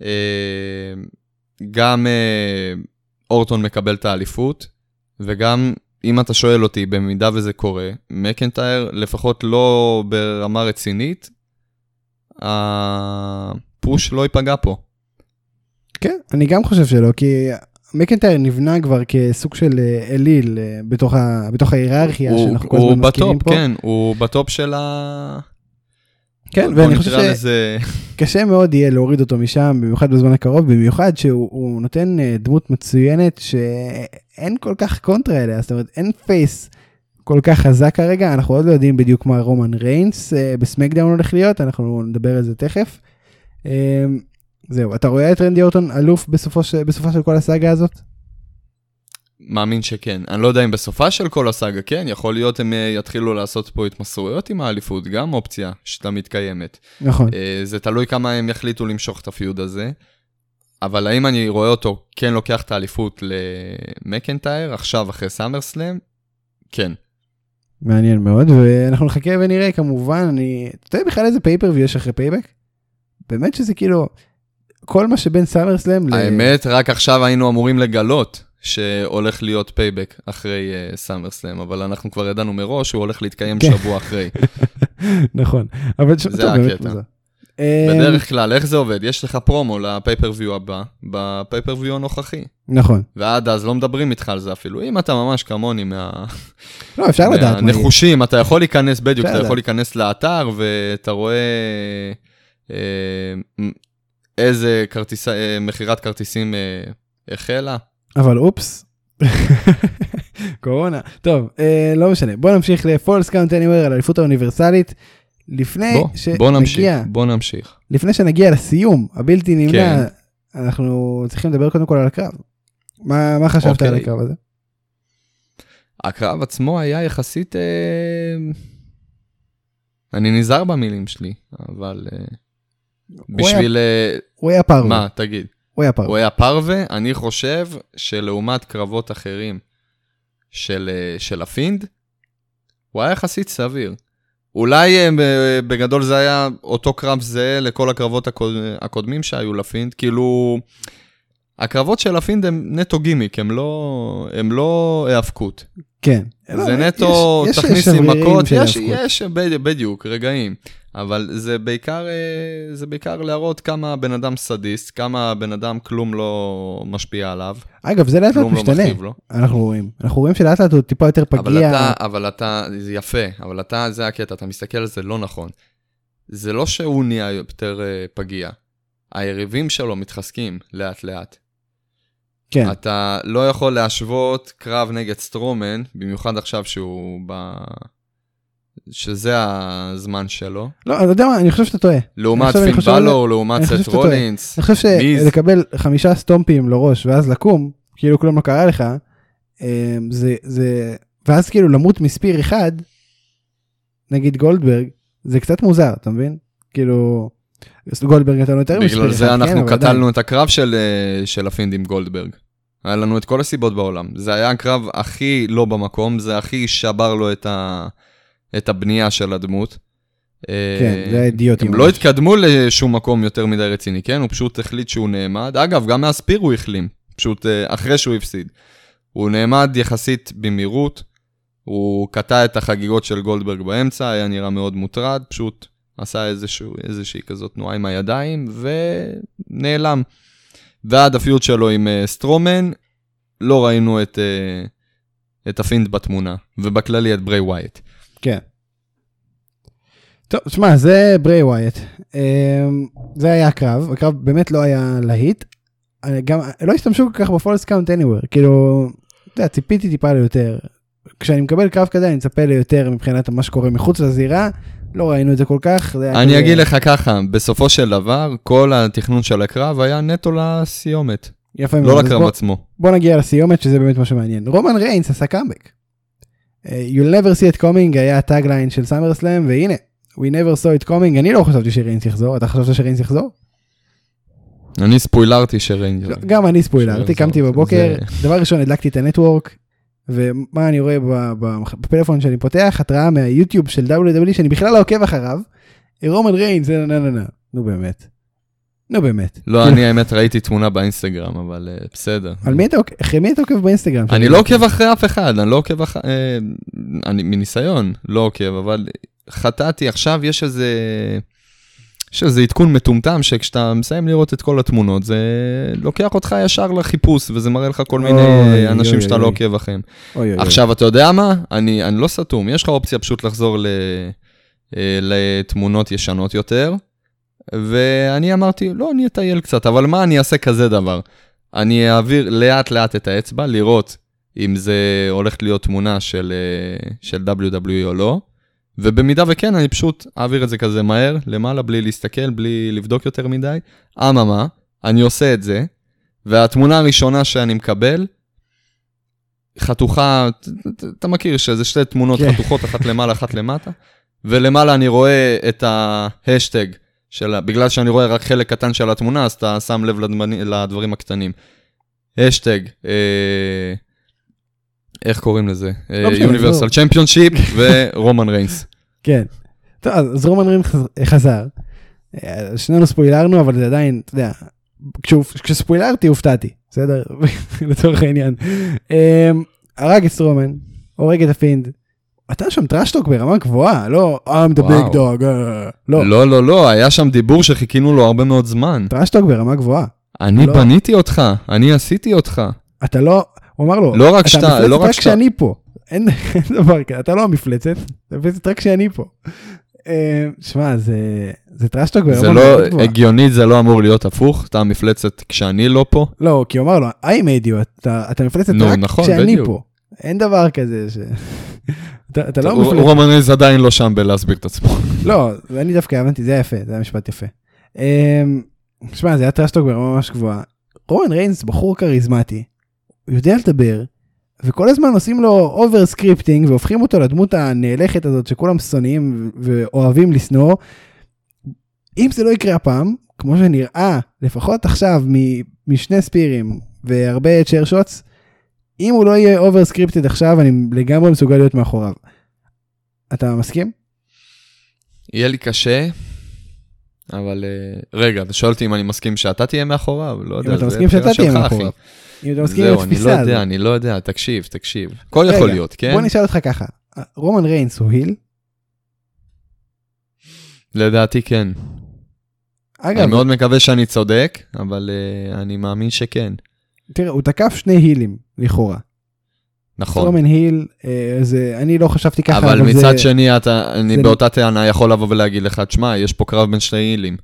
אה, גם אה, אורטון מקבל את האליפות, וגם, אם אתה שואל אותי, במידה וזה קורה, מקנטייר, לפחות לא ברמה רצינית, הפוש לא ייפגע פה. כן, אני גם חושב שלא, כי מקנטייר נבנה כבר כסוג של אה, אליל אה, בתוך, ה, בתוך ההיררכיה הוא, שאנחנו כל הוא הזמן מזכירים בטופ, פה. כן, הוא ב top של ה... כן, ואני חושב נקרא לזה... שקשה מאוד יהיה להוריד אותו משם, במיוחד בזמן הקרוב, במיוחד שהוא הוא נותן אה, דמות מצוינת שאין כל כך קונטרה אליה, זאת אומרת אין face כל כך חזק כרגע, אנחנו עוד לא יודעים בדיוק מה רומן ריינס ב SmackDown הולך להיות, אנחנו נדבר על זה תכף. זהו, אתה רואה את רנדי אורטון אלוף בסופו, ש... בסופה של כל הסאגה הזאת? מאמין שכן. אני לא יודע אם בסופה של כל הסאגה, כן, יכול להיות הם אה, יתחילו לעשות פה התמסרויות עם האליפות, גם אופציה שתמיד קיימת. נכון. אה, זה תלוי כמה הם יחליטו למשוך את ה feud הזה. אבל האם אני רואה אותו כן לוקח את האליפות למקנטייר עכשיו אחרי סאמרסלאם? כן. מעניין מאוד, ואנחנו נחכה ונראה כמובן, אני... אתה יודע בכלל איזה pay-per-view יש אחרי Payback? באמת שזה כאילו, כל מה שבין סאמרסלאם ל... האמת, רק עכשיו היינו אמורים לגלות שהולך להיות Payback אחרי סאמר אה, סלאם, אבל אנחנו כבר ידענו מראש שהוא הולך להתקיים כן. שבוע אחרי. נכון, אבל ש- זה הקטע. אה, בדרך כלל, איך זה עובד? יש לך promo ל pay-per-view הבא, ב pay-per-view הנוכחי. נכון. ועד אז לא מדברים איתך על זה אפילו. אם אתה ממש כמוני מה... לא, אפשר לדעת. מהנחושים, אתה יכול להיכנס, בדיוק, אתה יכול. להיכנס לאתר ואתה רואה אה, איזה כרטיס, אה, מכירת כרטיסים אה, החלה. אבל אופס. קורונה. טוב, אה, לא משנה. בוא נמשיך ל falls count anywhere על האליפות האוניברסלית. לפני בוא, בוא נמשיך, שנגיע, בוא נמשיך. לפני שנגיע לסיום הבלתי נמנע, כן. אנחנו צריכים לדבר קודם כל על הקרב. מה מה חשבת אוקיי. על הקרב הזה? הקרב עצמו היה יחסית... אה, אני נזהר במילים שלי, אבל אה, בשביל... אה, הוא היה פרווה. מה, תגיד. הוא היה פרווה. הוא היה פרווה, אני חושב שלעומת קרבות אחרים של, אה, של ה Fiend, הוא היה יחסית סביר. אולי אה, בגדול זה היה אותו קרב זהה לכל הקרבות הקוד... הקודמים שהיו ל Fiend, כאילו... הקרבות של ה Fiend הם נטו גימיק, הם לא, הם לא היאבקות. כן. זה לא, נטו, יש- תכניסי מכות, יש. יש, בדיוק, רגעים. אבל זה בעיקר, אה, זה בעיקר להראות כמה הבן אדם סדיסט, כמה הבן אדם כלום לא משפיע עליו, אגב, זה לאט לאט לא משתנה. לו. אנחנו רואים. אנחנו רואים שלאט לאט הוא טיפה יותר אבל פגיע. אתה, אבל אתה, זה יפה, אבל אתה, זה הקטע, אתה מסתכל על זה לא נכון. זה לא שהוא נהיה יותר אה, פגיע, היריבים שלו מתחזקים לאט לאט. כן. אתה לא יכול להשוות קרב נגד סטרומן, במיוחד עכשיו שהוא ב... שזה הזמן שלו, לא, אתה יודע מה, אני חושב שאתה טועה. לעומת על- בלור, לעומת סט. רולינס. אני חושב. שלקבל חמישה סטומפים לראש ואז לקום, כאילו כלום לא קרה לך, אה, זה, זה, ואז כאילו למות מספיר אחד, נגיד גולדברג, זה קצת מוזר, אתה מבין? כאילו, גולדברג נתן יותר מ spear אחד, בגלל זה כן, אנחנו קטלנו. את הקרב של, אה, של ה Fiend עם גולדברג. היה לנו את כל הסיבות בעולם. זה היה הקרב הכי לא במקום, זה הכי שבר לו את, ה... את הבנייה של הדמות. אה, כן, זה היה אידיוטי. הם לא. התקדמו לשום מקום יותר מדי רציני, כן? הוא פשוט החליט שהוא נעמד. אגב, גם מה spear הוא החלים, פשוט אה, אחרי שהוא הפסיד. הוא נעמד יחסית במהירות, הוא קטע את החגיגות של גולדברג באמצע, היה נראה מאוד מוטרד, פשוט עשה איזשהו, איזושהי כזאת תנועה עם הידיים, ונעלם. ועד ה feud שלו עם אה, סטרומן, לא ראינו את, אה, את ה Fiend בתמונה, ובכללי את בריי ווייאט. כן. טוב, שמע, זה בריי ווייאט. אמ, זה היה הקרב, הקרב באמת לא היה להיט. אני גם לא השתמשו כל כך ב falls count anywhere, כאילו, אתה יודע, ציפיתי טיפה ליותר. כשאני מקבל קרב כזה אני מצפה ליותר מבחינת מה שקורה מחוץ לזירה, לא ראינו את זה כל כך. זה אני אגיד לך ככה, בסופו של דבר, כל התכנון של הקרב היה נטו לסיומת, יפה מאוד. לא לקרב בוא- עצמו. בוא נגיע לסיומת שזה באמת מה שמעניין. רומן ריינס עשה קאמבק. אה, You'll never see it coming היה ה tagline של סאמר סלאם והנה, we never saw it coming, אני לא חשבתי שריינס יחזור, אתה חשבת שריינס יחזור? אני ספוילרתי שריינג'ר. לא, גם אני ספוילרתי, קמתי בבוקר, זה- דבר ראשון הדלקתי את הנטוורק, ומה אני רואה בפלאפון שאני פותח, התראה מהיוטיוב של WWE שאני בכלל לא עוקב אחריו, רומן ריינס, נה, נו באמת. נו באמת. לא, אני האמת ראיתי תמונה באינסטגרם, אבל אה, בסדר. על מי אתה עוקב? אחרי מי אתה עוקב באינסטגרם? אני לא עוקב אחרי אף אחד, אני לא עוקב אחרי... אה, אני מניסיון לא עוקב, אבל חטאתי, עכשיו יש איזה... יש איזה עדכון מטומטם שכשאתה מסיים לראות את כל התמונות, זה לוקח אותך ישר לחיפוש, וזה מראה לך כל מיני אוי, אנשים אוי, שאתה אוי. לא עוקב אחריהם. עכשיו, אתה יודע מה? אני, אני לא סתום, יש לך אופציה פשוט לחזור ל, אה, לתמונות ישנות יותר, ואני אמרתי, לא, אני אטייל קצת, אבל מה אני אעשה כזה דבר? אני אעביר לאט לאט את האצבע, לראות אם זה הולך להיות תמונה של, אה, של WWE או לא, ובמידה וכן, אני פשוט אעביר את זה כזה מהר, למעלה, בלי להסתכל, בלי לבדוק יותר מדי. אממה, אני עושה את זה, והתמונה הראשונה שאני מקבל, חתוכה, אתה מכיר שזה שתי תמונות כן. חתוכות, אחת למעלה, אחת למטה, ולמעלה אני רואה את ההשטג, של, בגלל שאני רואה רק חלק קטן של התמונה, אז אתה שם לב לדמני, לדברים הקטנים. השטג, אה, איך קוראים לזה? לא משנה, Universal Championship ורומן ריינס. כן. טוב, אז רומן ריינס חז- חזר. אה, שנינו ספוילרנו, אבל זה עדיין, אתה יודע, כשספוילרתי הופתעתי, בסדר? לצורך העניין. הרג את סטרומן, הורג את ה Fiend. אתה שם trash talk ברמה גבוהה, לא I'm the big dog, אה, לא, לא, לא, לא, היה שם דיבור שחיכינו לו הרבה מאוד זמן. trash talk ברמה גבוהה. אני לא. בניתי אותך, אני עשיתי אותך. אתה לא, הוא אמר לו, לא רק אתה שאתה- לא רק רק שאתה- כשאני פה. אין אין דבר כזה, אתה לא המפלצת, אתה המפלצת רק כשאני פה. אה, שמע, זה זה trash talk ברמה זה לא, גבוהה. הגיונית זה לא אמור להיות הפוך, אתה המפלצת כשאני לא פה. לא, כי הוא אמר לו, I made you, אתה אתה מפלצת נו, רק נכון, כשאני בדיוק. פה. אין דבר כזה ש... אתה אתה לא. רומן ריינס עדיין לא שם בלהסביר את עצמו. לא, אני דווקא הבנתי, זה היה יפה, זה היה משפט יפה. אמ, שמע, זה היה trash talk ברמה ממש גבוהה. רומן ריינס בחור כריזמטי, הוא יודע לדבר, וכל הזמן עושים לו over-scripting והופכים אותו לדמות הנאלחת הזאת שכולם שונאים ואוהבים לשנוא. אם זה לא יקרה הפעם, כמו שנראה, לפחות עכשיו משני ספירים והרבה chair shots, אם הוא לא יהיה over-scripted עכשיו, אני לגמרי מסוגל להיות מאחוריו. אתה מסכים? יהיה לי קשה, אבל אה, רגע, אתה שואל אותי אם אני מסכים שאתה תהיה מאחוריו? לא יודע, זה מסכים בחירה שלך, אחי. אם אתה מסכים זהו, אני לא הזאת. יודע, אני לא יודע, תקשיב, תקשיב. הכל יכול להיות, כן? בוא נשאל אותך ככה, רומן ריינס הוא היל? לדעתי כן. אגב, אני מאוד מקווה שאני צודק, אבל אה, אני מאמין שכן. תראה, הוא תקף שני הילים, לכאורה. נכון. סטרומן היל, אה, זה, אני לא חשבתי ככה, אבל זה... מצד שני, אתה, אני זה- באותה טענה יכול לבוא ולהגיד לך, תשמע, יש פה קרב בין שני הילים.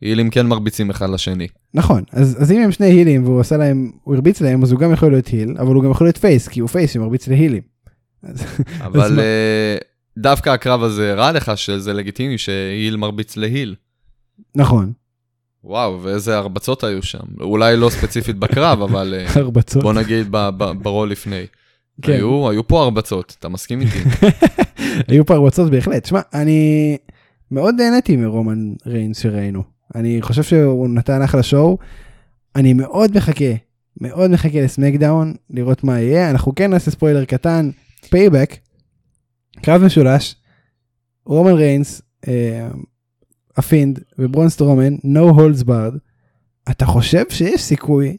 heelים כן מרביצים אחד לשני. נכון, אז, אז אם הם שני heelים והוא עשה להם, הוא הרביץ להם, אז הוא גם יכול להיות heel, אבל הוא גם יכול להיות face, כי הוא face שמרביץ ל heelים. אז, אבל מה? אה, דווקא הקרב הזה הראה לך שזה לגיטימי ש heel מרביץ ל heel. נכון, וואו, ואיזה הרבצות היו שם. אולי לא ספציפית בקרב, אבל אה, הרבצות. בוא נגיד ב brawl לפני. כן. היו, היו פה הרבצות, אתה מסכים איתי? היו פה הרבצות בהחלט. שמע, אני מאוד נהניתי מרומן ריינס שראינו. אני חושב שהוא נתן אחלה שואו. אני מאוד מחכה, מאוד מחכה ל SmackDown, לראות מה יהיה. אנחנו כן נעשה ספוילר קטן, Payback, קרב משולש, רומן ריינס, אה, ה Fiend וברון סטרומן, no holds barred. אתה חושב שיש סיכוי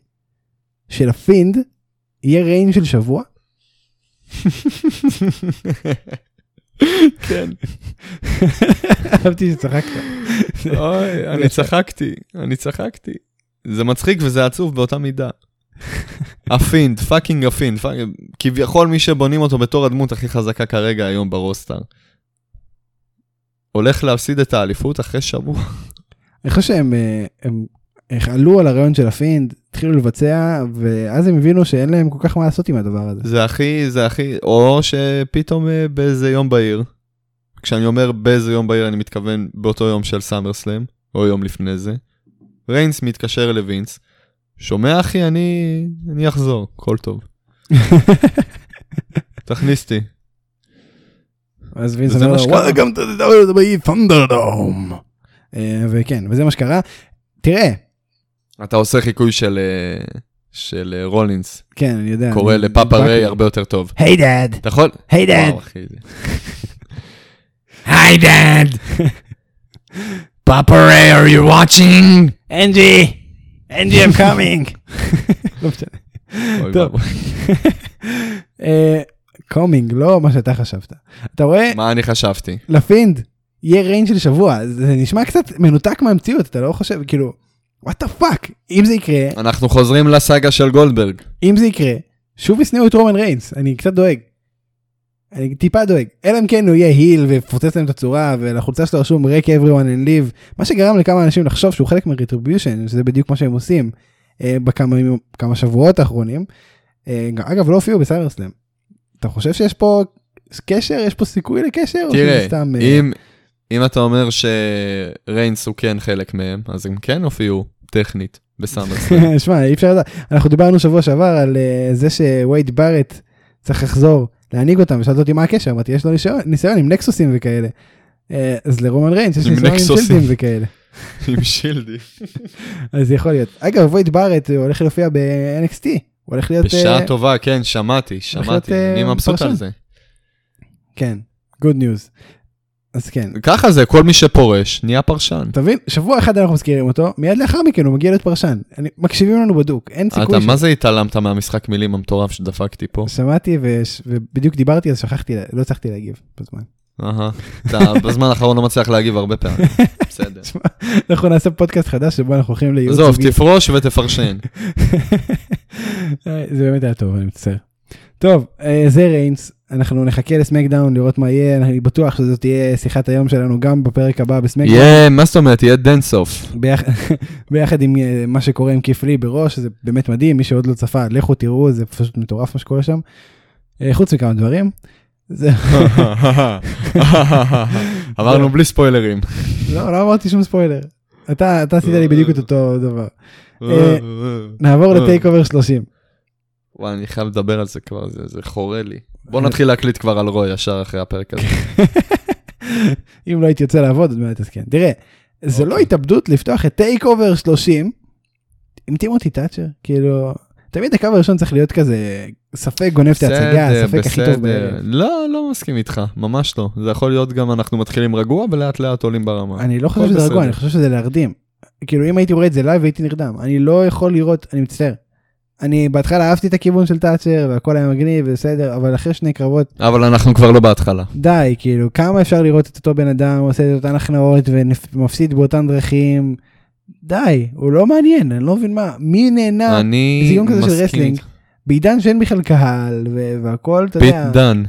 של Fiend יהיה reign של שבוע? כן. אהבתי שצחקת. אוי, אני צחקתי, אני צחקתי. זה מצחיק וזה עצוב באותה מידה. ה Fiend, fucking ה Fiend, כביכול מי שבונים אותו בתור הדמות הכי חזקה כרגע היום ב roster. הולך להפסיד את האליפות אחרי שבוע. אני חושב שהם אה, הם, הם עלו על הרעיון של ה Fiend, התחילו לבצע, ואז הם הבינו שאין להם כל כך מה לעשות עם הדבר הזה. זה הכי, זה הכי, או שפתאום אה, באיזה יום בהיר, כשאני אומר באיזה יום בהיר אני מתכוון באותו יום של סאמר סלאם, או יום לפני זה, ריינס מתקשר לווינס, שומע אחי, אני, אני אחזור, הכל טוב. תכניס אותי. אז וינס וזה אומר מה שקרה. Welcome to the WWE Thunderdome. אה, וכן, וזה מה שקרה. תראה, אתה עושה חיקוי של, אה, של אה, רולינס, כן, אני יודע. קורא ל Papa Rey. הרבה יותר טוב. hey dad, אתה יכול? hey dad, hey dad. Papa Rey, are you watching? אנג'י, אנג'י, I'm coming. לא משנה. טוב. coming, לא מה שאתה חשבת. אתה רואה? מה אני חשבתי? ל Fiend יהיה reign של שבוע זה נשמע קצת מנותק מהמציאות אתה לא חושב כאילו וואט דה פאק אם זה יקרה אנחנו חוזרים לסאגה של גולדברג. אם זה יקרה שוב ישנאו את רומן ריינס אני קצת דואג. אני טיפה דואג אלא אם כן הוא יהיה היל ויפוצץ להם את הצורה ולחולצה שלו רשום רק everyone and live מה שגרם לכמה אנשים לחשוב שהוא חלק מ-retribution שזה בדיוק מה שהם עושים אה, בכמה כמה שבועות האחרונים. אה, אגב לא הופיעו בסייברסלאם. אתה חושב שיש פה קשר יש פה סיכוי לקשר תראה, סתם אה, אם, אם אתה אומר שריינס הוא כן חלק מהם, אז הם כן הופיעו טכנית בסאמרסלאם. שמע אי אפשר לדעת אנחנו דיברנו שבוע שעבר על אה, זה שווייד בארט צריך לחזור להנהיג אותם ושאלת אותי מה הקשר אמרתי יש לו ניסיון, ניסיון עם נקסוסים וכאלה. אה, אז לרומן ריינס יש ניסיון עם. שילדים וכאלה עם שילדים. אז יכול להיות אגב ווייד בארט הולך להופיע ב-NXT הוא הולך להיות בשעה אה, טובה, כן, שמעתי, שמעתי. אה, אני מבסוט פרשן. על זה. כן good news. אז כן. ככה זה, כל מי שפורש נהיה פרשן. אתה מבין? שבוע אחד אנחנו מזכירים אותו, מיד לאחר מכן הוא מגיע להיות פרשן. אני- מקשיבים לנו בדוק, אין סיכוי אתה מה זה התעלמת מהמשחק מילים המטורף שדפקתי פה? שמעתי וש- ובדיוק דיברתי אז שכחתי, לא הצלחתי להגיב בזמן. אתה בזמן האחרון לא מצליח להגיב הרבה פעמים. בסדר. אנחנו נעשה פודקאסט חדש שבו אנחנו הולכים לייעוץ עזוב, זוגי. תפרוש ותפרשן. אה, זה באמת היה טוב, אני מצטער. טוב, אה, זה ריינס, אנחנו נחכה לסמקדאון לראות מה יהיה, אני בטוח שזאת תהיה שיחת היום שלנו גם בפרק הבא בסמקדאון. יהיה, מה זאת אומרת? יהיה דנסוף. ביח... ביחד עם אה, מה שקורה עם כיף לי בראש, זה באמת מדהים, מי שעוד לא צפה, לכו תראו, זה פשוט מטורף מה שקורה שם. חוץ מכמה דברים. זה... עברנו בלי ספוילרים. לא, לא אמרתי שום ספוילר. אתה, עשית לי בדיוק את אותו דבר. אה, נעבור ל TakeOver 30. וואי, אני חייב לדבר על זה כבר, זה- זה חורה לי. בוא נתחיל להקליט כבר על רוי ישר אחרי הפרק הזה. אם לא הייתי יוצא לעבוד, עוד מעט אז כן. תראה, זה לא אוקיי. התאבדות לפתוח את TakeOver 30 עם טימותי תאצ'ר, כאילו, תמיד הקו הראשון צריך להיות כזה, ספק גונב את ההצגה, ספק הכי טוב. בערב. לא, לא מסכים איתך, ממש לא. זה יכול להיות גם אנחנו מתחילים רגוע ולאט לאט עולים ברמה. אני לא חושב שזה רגוע. אני חושב שזה להרדים. כאילו אם הייתי רואה את זה לייב הייתי נרדם, אני לא יכול לראות, אני מצטער. אני בהתחלה אהבתי את הכיוון של תאצ'ר והכל היה מגניב בסדר, אבל אחרי שני קרבות, אבל אנחנו כבר לא בהתחלה. די, כאילו, כמה אפשר לראות את אותו בן אדם עושה את אותן הכנעות ומפסיד באותן דרכים. די, הוא לא מעניין, אני לא מבין מה, מי נהנה אני זה יום כזה של מסכים רסלינג. בעידן שאין בכלל קהל והכל, אתה פיט יודע, דן.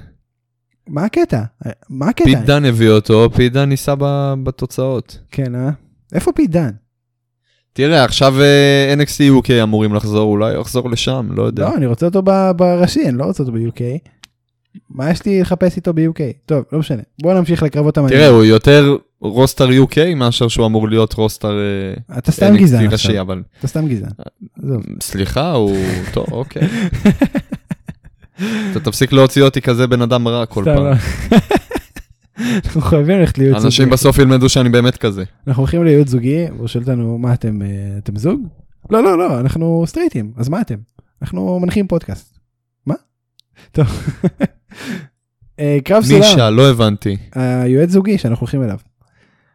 מה הקטע? מה הקטע? פיט דן הביא אותו, פיט דן ניסה בתוצאות. כן, אה? איפה פיט דן? תראה, עכשיו אה, NXT UK אמורים לחזור, אולי הוא יחזור לשם, לא יודע. לא, אני רוצה אותו ב- בראשי, אני לא רוצה אותו ב-UK. מה יש לי לחפש איתו ב-UK? טוב, לא משנה. בוא נמשיך לקרבות תראה, המעניינים. הוא יותר רוסטר UK מאשר שהוא אמור להיות רוסטר אה, אתה סתם גזען עכשיו, אבל אתה סתם גזען. עזוב. סליחה, הוא... טוב, אוקיי. אתה תפסיק להוציא אותי כזה בן אדם רע כל פעם. לא. אנחנו חייבים ללכת לייעוץ זוגי. אנשים בסוף ילמדו שאני באמת כזה. אנחנו הולכים לייעוץ זוגי, והוא שואל אותנו, מה אתם, אה, אתם זוג? לא, לא, לא, אנחנו סטרייטים, אז מה אתם? אנחנו מנחים פודקאסט. מה? טוב. אה, קרב סולם, שאל? לא הבנתי. היועץ זוגי שאנחנו הולכים אליו,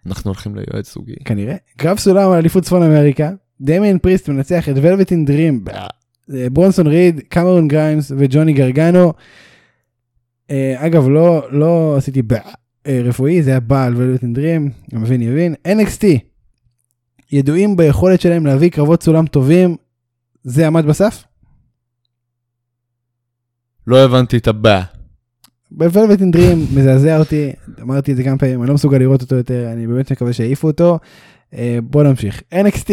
אנחנו הולכים ליועץ זוגי. כנראה. קרב סולם על אליפות צפון אמריקה, דמיין פריסט מנצח את ולווטין דרים, ברונסון ריד, קמרון גריימס וג'וני גרגנו. אה, אגב, לא, לא עשיתי. אה, רפואי, זה היה בעל ולווטין דרים, המבין יבין. NXT, ידועים ביכולת שלהם להביא קרבות סולם טובים, זה עמד בסף? לא הבנתי את הבא. בוולווטין דרים מזעזע אותי, אמרתי את זה כמה פעמים, אני לא מסוגל לראות אותו יותר, אני באמת מקווה שיעיפו אותו. אה, בוא נמשיך. NXT,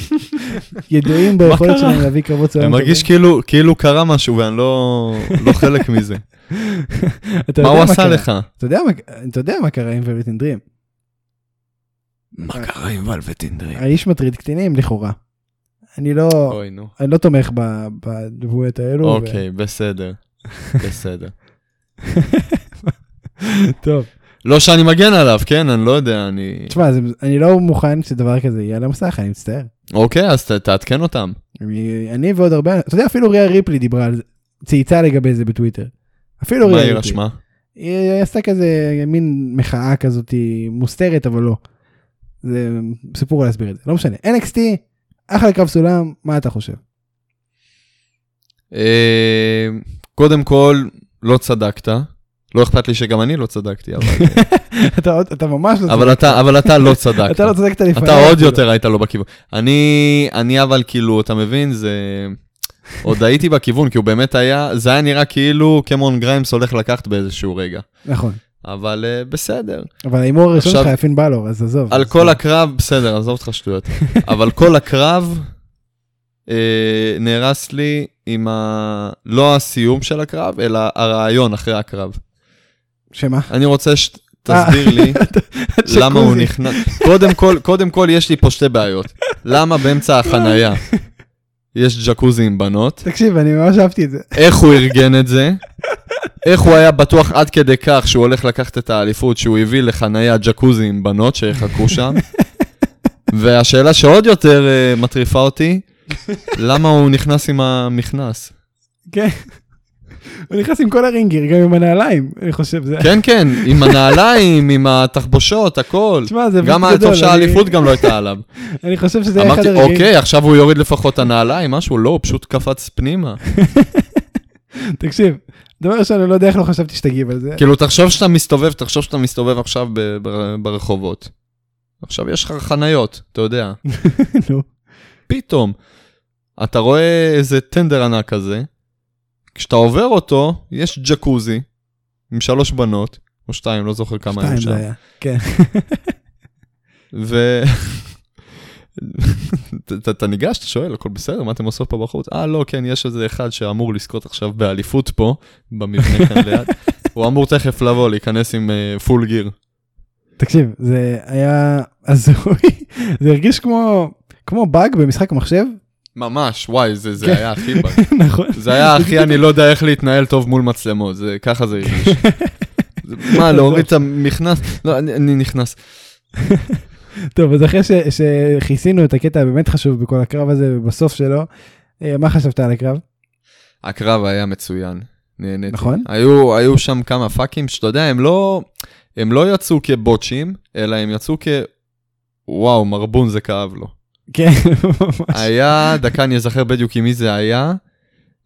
ידועים ביכולת? שלהם להביא קרבות סולם אני. מרגיש כאילו כאילו קרה משהו ואני לא לא חלק מזה. אתה מה הוא עשה. לך? אתה יודע מה, אתה יודע מה קרה עם ולווטין דרים. מה קרה עם ולווטינדרי? האיש מטריד קטינים לכאורה. אני לא, אוי. אני לא תומך ב- בדמויות האלו. ו- אוקיי, בסדר. בסדר. טוב. לא שאני מגן עליו, כן? אני לא יודע, אני... תשמע, זה- אני לא מוכן שדבר כזה יהיה על המסך, אני מצטער. אוקיי, אז ת- תעדכן אותם. אני, אני ועוד הרבה, אתה יודע, אפילו ריה ריפלי דיברה על זה, צייצה לגבי זה בטוויטר. אפילו מה ריה היא ריפלי. רשמה? היא עשתה כזה מין מחאה כזאת מוסתרת, אבל לא. זה סיפור להסביר את זה, לא משנה. NXT, אחלה קרב סולם, מה אתה חושב? אה, קודם כל, לא צדקת. לא אכפת לי שגם אני לא צדקתי, אבל... אתה, ממש לא אבל אתה, אבל אתה לא צדקת. אתה לא צדקת לפני. אתה עוד יותר היית לא בכיוון. אני, אני אבל כאילו, אתה מבין, זה... עוד הייתי בכיוון, כי הוא באמת היה, זה היה נראה כאילו קמרון גריימס הולך לקחת באיזשהו רגע. נכון. אבל uh, בסדר. אבל ההימור הראשון שלך היה פין בלור, אז עזוב. על כל הקרב, בסדר, עזוב אותך שטויות. אבל כל הקרב אה, נהרס לי עם ה... לא הסיום של הקרב, אלא הרעיון אחרי הקרב. שמה? אני רוצה שתסביר לי למה הוא. נכנס. קודם כל, קודם כל יש לי פה שתי בעיות. למה באמצע החנייה יש ג'קוזי עם בנות? תקשיב, אני ממש אהבתי את זה. איך הוא ארגן את זה? איך הוא היה בטוח עד כדי כך שהוא הולך לקחת את האליפות, שהוא הביא לחנייה ג'קוזי עם בנות שיחכו שם? והשאלה שעוד יותר uh, מטריפה אותי, למה הוא נכנס עם המכנס? כן. הוא נכנס עם כל הרינגר, גם עם הנעליים, אני חושב. זה... כן, כן, עם הנעליים, עם התחבושות, הכל. תשמע, זה גם גדול, טוב אני- שהאליפות גם לא הייתה עליו. אני חושב שזה היה אחד אמרתי, הרגעים. אוקיי, עכשיו הוא יוריד לפחות את הנעליים, משהו, לא, הוא פשוט קפץ פנימה. תקשיב, דבר ראשון, אני לא יודע איך לא חשבתי שתגיב על זה. כאילו, תחשוב שאתה מסתובב, תחשוב שאתה מסתובב עכשיו ברחובות. עכשיו יש לך חניות, אתה יודע. נו. פתאום, אתה רואה איזה טנדר ענק כזה, כשאתה עובר אותו, יש ג'קוזי עם שלוש בנות, או שתיים, לא זוכר כמה היו שתיים שם. זה היה. כן. ו... אתה- ניגש, אתה שואל, הכל בסדר, מה אתם עושות פה בחוץ? אה, לא, כן, יש איזה אחד שאמור לזכות עכשיו באליפות פה, במבנה כאן ליד. הוא אמור תכף לבוא, להיכנס עם פול גיר. תקשיב, זה היה הזוי, זה הרגיש כמו, כמו באג במשחק מחשב, ממש, וואי, זה, זה כן. היה הכי בג. נכון? זה היה הכי, אני לא יודע איך להתנהל טוב מול מצלמות, זה, ככה זה הרגיש. מה, להוריד את המכנס? לא, אני, אני נכנס. טוב, אז אחרי ש, שכיסינו את הקטע הבאמת חשוב בכל הקרב הזה, ובסוף שלו, אה, מה חשבת על הקרב? הקרב היה מצוין, נהניתי. נכון. היו, היו שם כמה פאקים שאתה יודע, הם לא, הם לא יצאו כבוטשים, אלא הם יצאו כ... וואו, מרבון זה כאב לו. כן, ממש. היה, דקה אני אזכר בדיוק עם מי זה היה,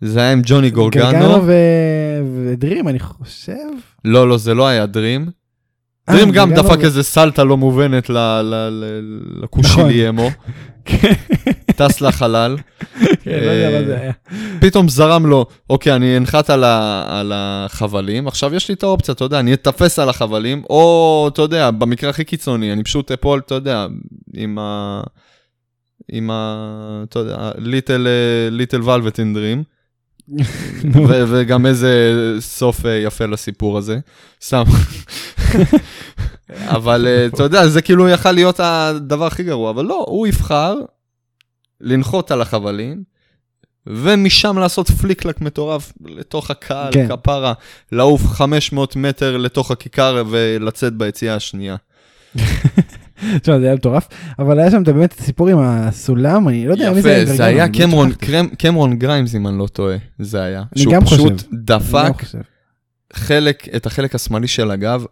זה היה עם ג'וני גורגנו. גרגנו ו- ודרים, אני חושב. לא, לא, זה לא היה דרים. אה, דרים גם דפק איזה סלטה לא מובנת ל- ל- ל- לקושיליאמו, כן, טס לחלל. כן, לא. פתאום זרם לו, אוקיי, אני אנחת על החבלים, עכשיו יש לי את האופציה, אתה יודע, אני אתפס על החבלים, או, אתה יודע, במקרה הכי קיצוני, אני פשוט אפול, אתה יודע, עם ה... עם ה... אתה יודע, ליטל, ליטל ולווטין דרים, נו, וגם איזה סוף אה, יפה לסיפור הזה, סתם. אבל אה, אתה יודע, זה כאילו יכל להיות הדבר הכי גרוע, אבל לא, הוא יבחר לנחות על החבלים, ומשם לעשות פליק פלאק מטורף לתוך הקהל, כן. כפרה, לעוף 500 מטר לתוך הכיכר ולצאת ביציאה השנייה. תשמע, זה היה מטורף, אבל היה שם באמת הסיפור עם הסולם, אני לא יודע מי זה. יפה, זה היה לא קמרון, גריימס, אם אני לא טועה, זה היה. שהוא פשוט דפק. חלק, את החלק השמאלי של הגב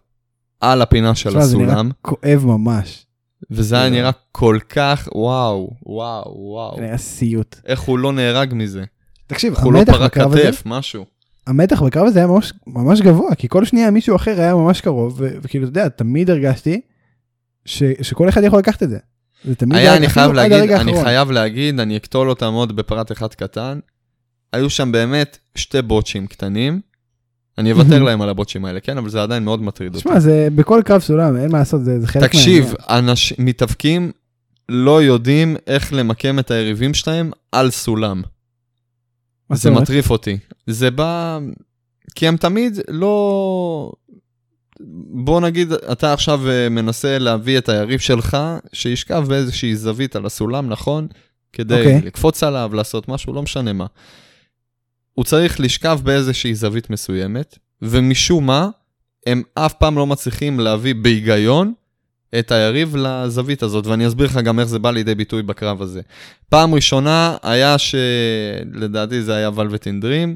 על הפינה של תשמע, זה נראה הסולם, כואב ממש. וזה היה נראה כל כך, וואו, וואו, וואו. זה היה סיוט. איך הוא לא נהרג מזה? תקשיב, הוא לא המתח פרק בקרב הזה, כתף, משהו. המתח בקרב הזה היה ממש, ממש גבוה, כי כל שנייה מישהו אחר היה ממש קרוב, וכאילו, אתה יודע, תמיד הרגשתי ש, שכל אחד יכול לקחת את זה. זה תמיד היה, אני חייב להגיד, אני. חייב להגיד, אני אקטול אותם עוד בפרט אחד קטן. היו שם באמת שתי בוטשים קטנים. אני אוותר. להם על הבוטשים האלה, כן? אבל זה עדיין מאוד מטריד אותי. תשמע, זה בכל קרב סולם, אין מה לעשות, זה, זה חלק תקשיב, מהעניין. אנשים, מתאבקים לא יודעים איך למקם את היריבים שלהם על סולם. זה? מטריף אותי. זה בא... כי הם תמיד לא... בוא נגיד, אתה עכשיו אה, מנסה להביא את היריב שלך, שישכב באיזושהי זווית על הסולם, נכון? כדי אוקיי. לקפוץ עליו, לעשות משהו, לא משנה מה. הוא צריך לשכב באיזושהי זווית מסוימת, ומשום מה, הם אף פעם לא מצליחים להביא בהיגיון את היריב לזווית הזאת, ואני אסביר לך גם איך זה בא לידי ביטוי בקרב הזה. פעם ראשונה היה שלדעתי זה היה ולווטין דרים,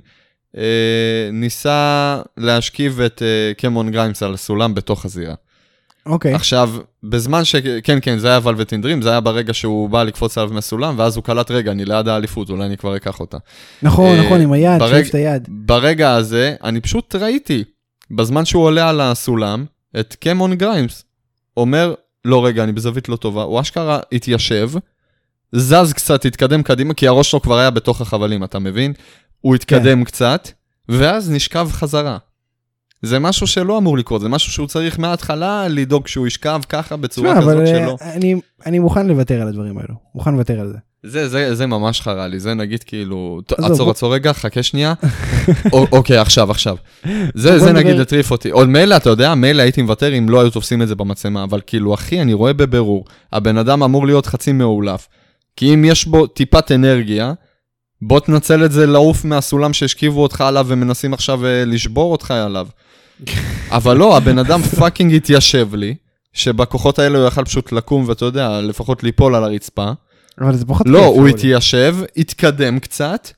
ניסה להשכיב את אה, קמון גריימס על הסולם בתוך הזירה. אוקיי, עכשיו, בזמן ש... כן, כן, זה היה ולווטין דרים, זה היה ברגע שהוא בא לקפוץ עליו מהסולם, ואז הוא קלט, רגע, אני ליד האליפות, אולי אני כבר אקח אותה. נכון, אה, נכון, עם היד, ברג- שואף את היד. ברגע הזה, אני פשוט ראיתי, בזמן שהוא עולה על הסולם, את קמון גריימס אומר, לא, רגע, אני בזווית לא טובה, הוא אשכרה התיישב, זז קצת, התקדם קדימה, כי הראש שלו כבר היה בתוך החבלים, אתה מבין? הוא התקדם כן. קצת, ואז נשכב חזרה. זה משהו שלא אמור לקרות, זה משהו שהוא צריך מההתחלה לדאוג שהוא ישכב ככה בצורה תשמע, כזאת שלא. אה, אני- אני מוכן לוותר על הדברים האלו, מוכן לוותר על זה. זה, זה, זה ממש חרה לי, זה נגיד כאילו, עצור, עצור רגע, חכה שנייה. אוקיי, עכשיו, עכשיו. זה, זה נגיד הטריף אותי. עוד מילא, אתה יודע, מילא הייתי מוותר אם לא היו תופסים את זה במצלמה, אבל כאילו, אחי, אני רואה בבירור, הבן אדם אמור להיות חצי מעולף. כי אם יש בו טיפת אנרגיה, בוא תנצל את זה לעוף מהסולם שהשכיבו אותך עליו ומנסים עכשיו אה, לשבור אותך עליו. אבל לא, הבן אדם fucking התיישב לי, שבכוחות האלה הוא יכל פשוט לקום ואתה יודע, לפחות ליפול על הרצפה. אבל זה פחות לא, כיף. הוא אולי. התיישב, התקדם קצת,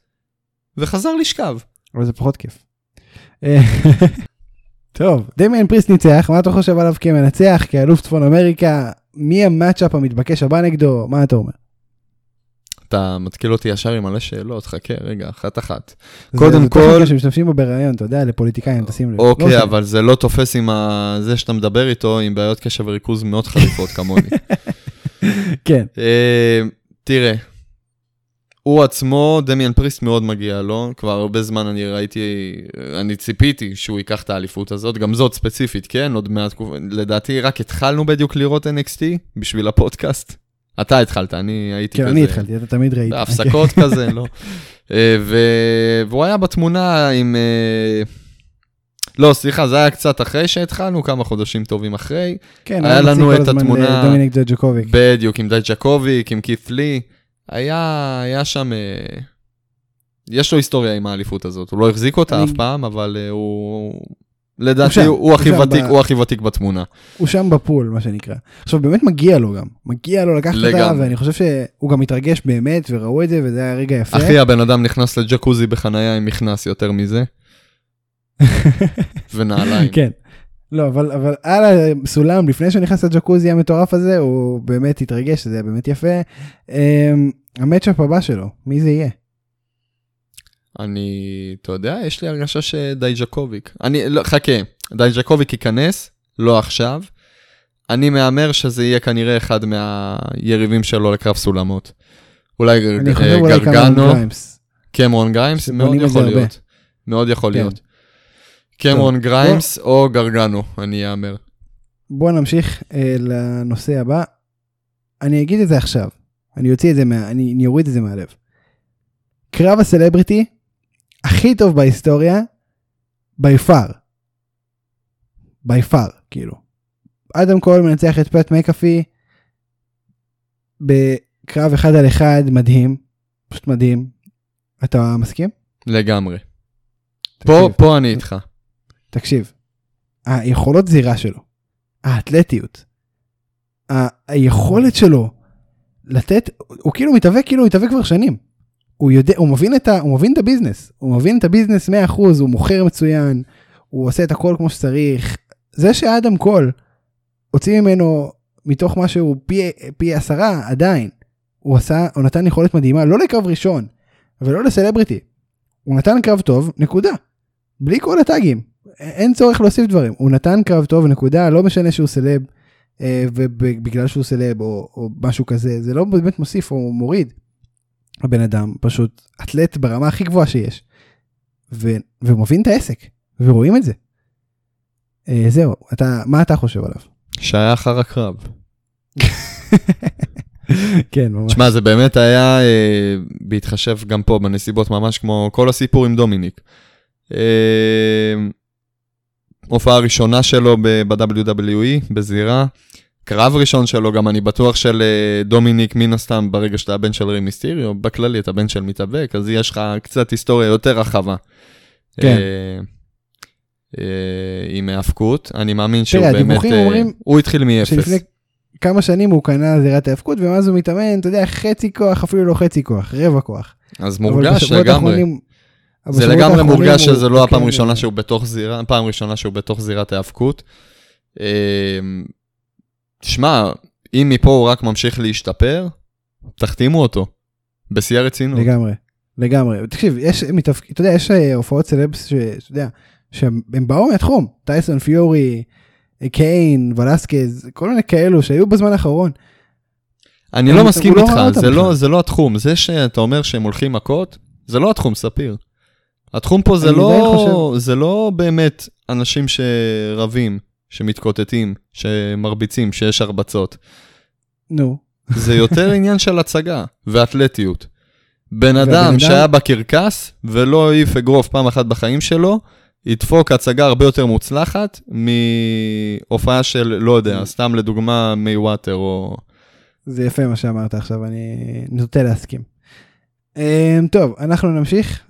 וחזר לשכב. אבל זה פחות כיף. טוב, דמיאן פריסט ניצח, מה אתה חושב עליו כמנצח, כאלוף צפון אמריקה? מי המאצ'אפ המתבקש הבא נגדו? מה אתה אומר? אתה מתקיל אותי ישר עם מלא שאלות, חכה רגע, אחת אחת. זה- קודם זה כל- טכניקה שמשתמשים בו בראיון, אתה יודע, לפוליטיקאים, תשים לב. לא אוקיי, משנה. אבל זה לא תופס עם ה- זה שאתה מדבר איתו, עם בעיות קשב וריכוז מאוד חריפות כמוני. כן, אה, תראה, הוא עצמו, דמיאן פריסט מאוד מגיע לו, כבר הרבה זמן אני ראיתי, אני ציפיתי שהוא ייקח את האליפות הזאת, גם זאת ספציפית, כן? עוד מעט, לדעתי רק התחלנו בדיוק לראות NXT בשביל הפודקאסט. אתה התחלת, אני הייתי כן, כזה... אני התחלתי, אתה תמיד ראית. בהפסקות כזה, לא. אה, ו- והוא היה בתמונה עם... אה, לא, סליחה, זה היה קצת אחרי שהתחלנו, כמה חודשים טובים אחרי. כן, היה לנו את התמונה- לדומיניק ג'וג'קוביק. בדיוק, עם דייג'קוביק, עם קית' לי. היה, היה שם... אה, יש לו היסטוריה עם האליפות הזאת, הוא לא החזיק אותה אני- אף פעם, אבל הוא... לדעתי הוא, הוא הכי ותיק, ב- הוא הכי ותיק בתמונה. הוא שם ב-pool, מה שנקרא. עכשיו, באמת מגיע לו גם. מגיע לו לקחת אותה. ואני חושב שהוא גם מתרגש באמת, וראו את זה, וזה היה רגע יפה. אחי, הבן אדם נכנס לג'קוזי בחנייה עם מכנס יותר מזה, ונעליים. כן. לא, אבל, אבל על הסולם, לפני שהוא נכנס לג'קוזי המטורף הזה, הוא באמת התרגש, זה היה באמת יפה. אמ, ה-match-up הבא שלו, מי זה יהיה? אני, אתה יודע, יש לי הרגשה שדייג'קוביק. אני, לא, חכה, דייג'קוביק ייכנס, לא עכשיו. אני מהמר שזה יהיה כנראה אחד מהיריבים שלו לקרב סולמות. אולי גרגנו. קמרון גריימס, מאוד יכול הרבה. להיות. מאוד יכול כן. להיות. קמרון גריימס או גרגנו, אני אאמר. בוא נמשיך אה, לנושא הבא. אני אגיד את זה עכשיו. אני אוציא את זה מה... אני, אני אוריד את זה מהלב. קרב ה-celebrity הכי טוב בהיסטוריה, by far. by far, כאילו. אדם קול מנצח את פט מקאפי בקרב אחד על אחד מדהים, פשוט מדהים. אתה מסכים? לגמרי. פה, תקשיב. פה אני איתך. תקשיב, היכולות זירה שלו, האתלטיות, היכולת שלו לתת, הוא כאילו מתאבק כאילו הוא מתאבק כבר שנים. הוא יודע, הוא מבין את, ה, הוא מבין את ה-business, הוא מבין את ה-business 100%, הוא מוכר מצוין, הוא עושה את הכל כמו שצריך. זה שאדם קול הוציא ממנו מתוך מה שהוא פי, פי עשרה עדיין, הוא עשה, הוא נתן יכולת מדהימה, לא לקרב ראשון ולא לסלבריטי. הוא נתן קרב טוב, נקודה. בלי כל הטאגים. אין צורך להוסיף דברים. הוא נתן קרב טוב, נקודה, לא משנה שהוא סלב, אה, ובגלל שהוא סלב או, או משהו כזה, זה לא באמת מוסיף או מוריד. הבן אדם פשוט אתלט ברמה הכי גבוהה שיש. ו, ומבין את העסק, ורואים את זה. אה, זהו, אתה, מה אתה חושב עליו? שהיה אחר הקרב. כן, ממש. שמע, זה באמת היה, אה, בהתחשב גם פה בנסיבות, ממש כמו כל הסיפור עם דומיניק. אה, הופעה ראשונה שלו ב-WWE, בזירה. קרב ראשון שלו, גם אני בטוח של אה, דומיניק, מן הסתם, ברגע שאתה הבן של רימיסטיריו, בכללי אתה בן של מתאבק, אז יש לך קצת היסטוריה יותר רחבה. כן. אה, אה, עם האבקות, אני מאמין שהוא תראה, באמת, אה, אומרים הוא התחיל מאפס. שלפני כמה שנים הוא קנה זירת ההאבקות, ומאז הוא מתאמן, אתה יודע, חצי כוח, אפילו לא חצי כוח, רבע כוח. אז מורגש לגמרי. זה לגמרי מורגש הוא- שזה לא הפעם כן, הראשונה שהוא בתוך זירה, פעם ראשונה שהוא בתוך זירת ההאבקות. אמ, שמע, אם מפה הוא רק ממשיך להשתפר, תחתימו אותו. בשיא הרצינות. לגמרי, לגמרי. תקשיב, יש, מתאפק- אתה יודע, יש אה, הופעות סלבס שאתה יודע, שהם הם באו מהתחום, טייסון פיורי, אה, קיין, ולסקז, כל מיני כאלו שהיו בזמן האחרון. אני לא מסכים לא איתך, אותם זה לא-. זה לא התחום. זה שאתה אומר שהם הולכים מכות, זה לא התחום, ספיר. התחום פה זה לא, זה לא באמת אנשים שרבים, שמתקוטטים, שמרביצים, שיש הרבצות. נו, זה יותר עניין של הצגה ואתלטיות. בן אדם שהיה בקרקס ולא העיף אגרוף פעם אחת בחיים שלו, ידפוק הצגה הרבה יותר מוצלחת מהופעה של, לא יודע, סתם לדוגמה מי וואטר או... זה יפה מה שאמרת עכשיו, אני נוטה להסכים. אה, טוב, אנחנו נמשיך.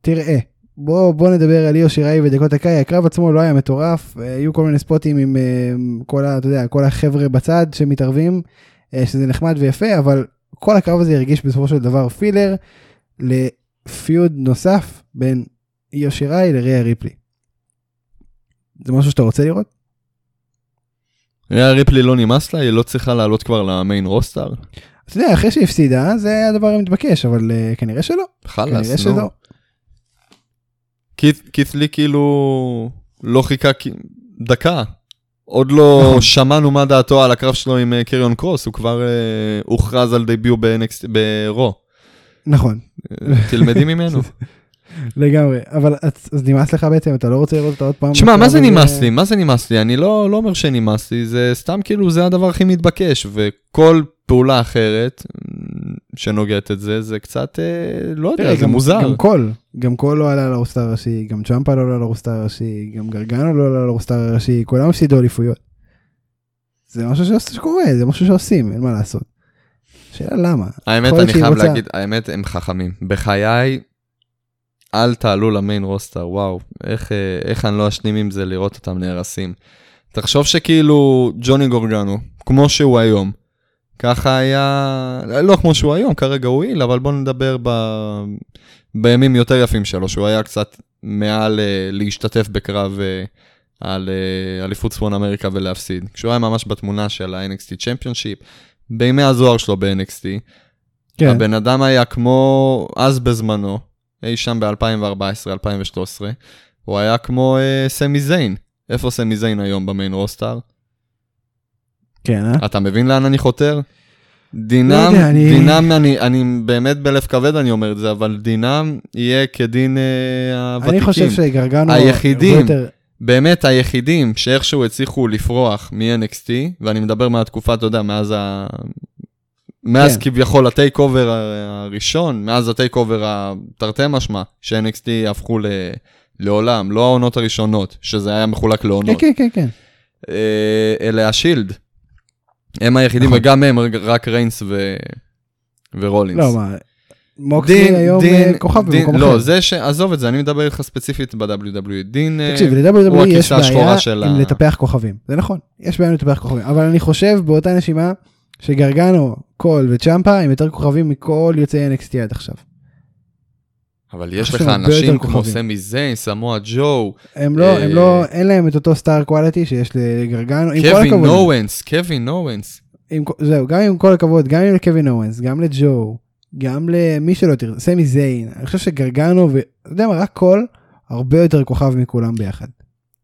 תראה, בוא, בוא נדבר על איו שיראי ודקות הקאי, הקרב עצמו לא היה מטורף, אה, היו כל מיני ספוטים עם אה, כל, ה, אתה יודע, כל החבר'ה בצד שמתערבים, אה, שזה נחמד ויפה, אבל כל הקרב הזה הרגיש בסופו של דבר פילר לפיוד נוסף בין יושיראי לריה ריפלי. זה משהו שאתה רוצה לראות? ריה ריפלי לא נמאס לה, היא לא צריכה לעלות כבר למיין רוסטר. אתה יודע, אחרי שהיא הפסידה, זה הדבר המתבקש, אבל uh, כנראה שלא. כנראה חלאס, שלא. נו. קית'לי כאילו לא חיכה דקה. עוד לא נכון. שמענו מה דעתו על הקרב שלו עם אה, קריון קרוס, הוא כבר אה, הוכרז על דביוט ברו. נכון, אה, תלמדי ממנו. לגמרי. אבל אז נמאס לך בעצם, אתה לא רוצה לראות אותה עוד פעם? תשמע, מה זה הזה? נמאס לי? מה זה נמאס לי? אני לא לא אומר שנמאס לי, זה סתם כאילו זה הדבר הכי מתבקש, וכל פעולה אחרת אה, שנוגעת את זה, זה קצת, אה, לא יודע, תראה, זה גם- מוזר. גם קול, גם קול לא עלה ל-roster הראשי, גם צ'מפה לא עלה ל-roster הראשי, גם גרגנו לא עלה ל-roster הראשי, כולם הפסידו אליפויות. זה משהו שקורה, זה משהו שעושים, אין מה לעשות. שאלה למה? האמת, אני חייב רוצה- להגיד, האמת, הם חכמים. בחיי, אל תעלו ל-main roster, וואו, איך, אה, איך אני לא אשלים עם זה לראות אותם נהרסים. תחשוב שכאילו ג'וני גורגנו, כמו שהוא היום, ככה היה, לא כמו שהוא היום, כרגע הוא heel, אבל בוא נדבר ב... בימים יותר יפים שלו, שהוא היה קצת מעל אה, להשתתף בקרב אה, על אה, אליפות צפון אמריקה ולהפסיד. כשהוא היה ממש בתמונה של ה-NXT championship, בימי הזוהר שלו ב-NXT, כן, הבן אדם היה כמו אז בזמנו, אי שם ב-2014-2013, הוא היה כמו אה, סמי זיין. איפה סמי זיין היום ב-main roster? כן, אה? אתה מבין לאן אני חותר? דינם, לא יודע, אני- דינם, אני, אני באמת בלב כבד אני אומר את זה, אבל דינם יהיה כדין אה, הוותיקים. אני חושב שגרגנו... היחידים. יותר- באמת היחידים שאיכשהו הצליחו לפרוח מ-NXT, ואני מדבר מהתקופה, אתה יודע, מאז ה... מאז כן. כביכול ה-TakeOver הראשון, מאז ה-TakeOver התרתי משמע, ש-NXT הפכו ל... לעולם, לא העונות הראשונות, שזה היה מחולק כן, לעונות. כן, כן, כן. אה, אלה ה-Shield. הם היחידים, נכון. וגם הם, רק ריינס ו... ורולינס. לא, מה, מוקסלי היום אה, כוכב דין- במקום לא, אחר. זה ש... עזוב את זה, אני מדבר איתך ספציפית ב-WWE. דין... אה, תקשיב, הוא ל-WWE יש הכבשה השחורה בעיה של עם ה- לטפח כוכבים, זה נכון, יש בעיה עם לטפח כוכבים, אבל אני חושב באותה נשימה שגרגנו, קול וצ'מפה הם יותר כוכבים מכל יוצאי NXT עד עכשיו. אבל יש לך אנשים כמו. סמי זיין, סמואה ג'ו, הם לא, אה, הם לא, אין להם את אותו star quality שיש לגרגנו, עם כל קווין הכבוד. אוונס, קווין אורנס. עם, כל- זהו, גם עם כל הכבוד, גם עם קווין אוונס, גם לג'ו, גם למי שלא תרצה, סמי זיין, אני חושב שגרגנו, ואתה יודע מה, רק קול, הרבה יותר כוכב מכולם ביחד.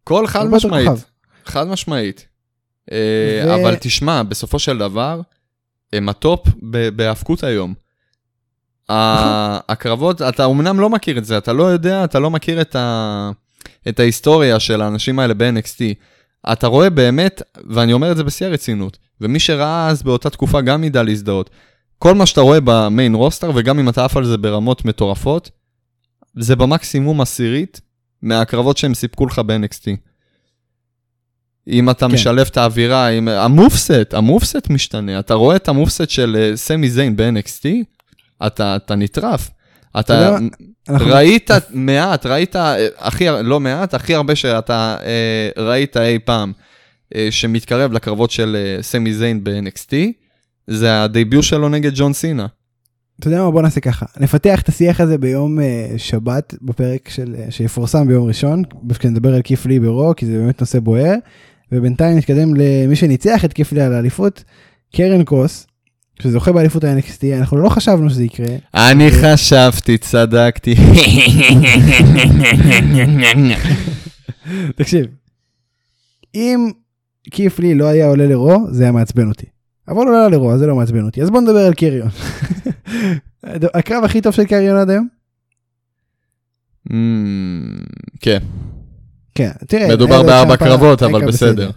קול חד משמעית. חד משמעית. אה, אבל תשמע, בסופו של דבר, הם ה-top בהאבקות היום. הקרבות, אתה אמנם לא מכיר את זה, אתה לא יודע, אתה לא מכיר את, ה... את ההיסטוריה של האנשים האלה ב-NXT. אתה רואה באמת, ואני אומר את זה בשיא הרצינות, ומי שראה אז באותה תקופה גם ידע להזדהות. כל מה שאתה רואה במיין רוסטר, וגם אם אתה עף על זה ברמות מטורפות, זה במקסימום עשירית מהקרבות שהם סיפקו לך ב-NXT. אם אתה כן. משלב את האווירה, עם... המופסט, המופסט משתנה. אתה רואה את המופסט של אה, סמי זיין ב-NXT, אתה, אתה נטרף. אתה ראית מעט, ראית הכי, לא מעט, הכי הרבה שאתה אה, ראית אי פעם אה, שמתקרב לקרבות של אה, סמי זיין ב-NXT, זה הדייביוט שלו נגד ג'ון סינה. אתה יודע מה בוא נעשה ככה נפתח את השיח הזה ביום אה, שבת בפרק של אה, שיפורסם ביום ראשון כשנדבר על כיף לי ברו כי זה באמת נושא בוער ובינתיים נתקדם למי שניצח את כיף לי על האליפות קרן קרוס שזוכה באליפות ה-NXT אנחנו לא חשבנו שזה יקרה אני חשבתי, צדקתי. תקשיב אם כיף לי לא היה עולה לרו זה היה מעצבן אותי אבל הוא לא עלה לרו אז זה לא מעצבן אותי אז בוא נדבר על קריון. הקרב הכי טוב של קריון עד היום Mm, כן, כן, תראה, מדובר בארבע קרבות, אבל בסדר.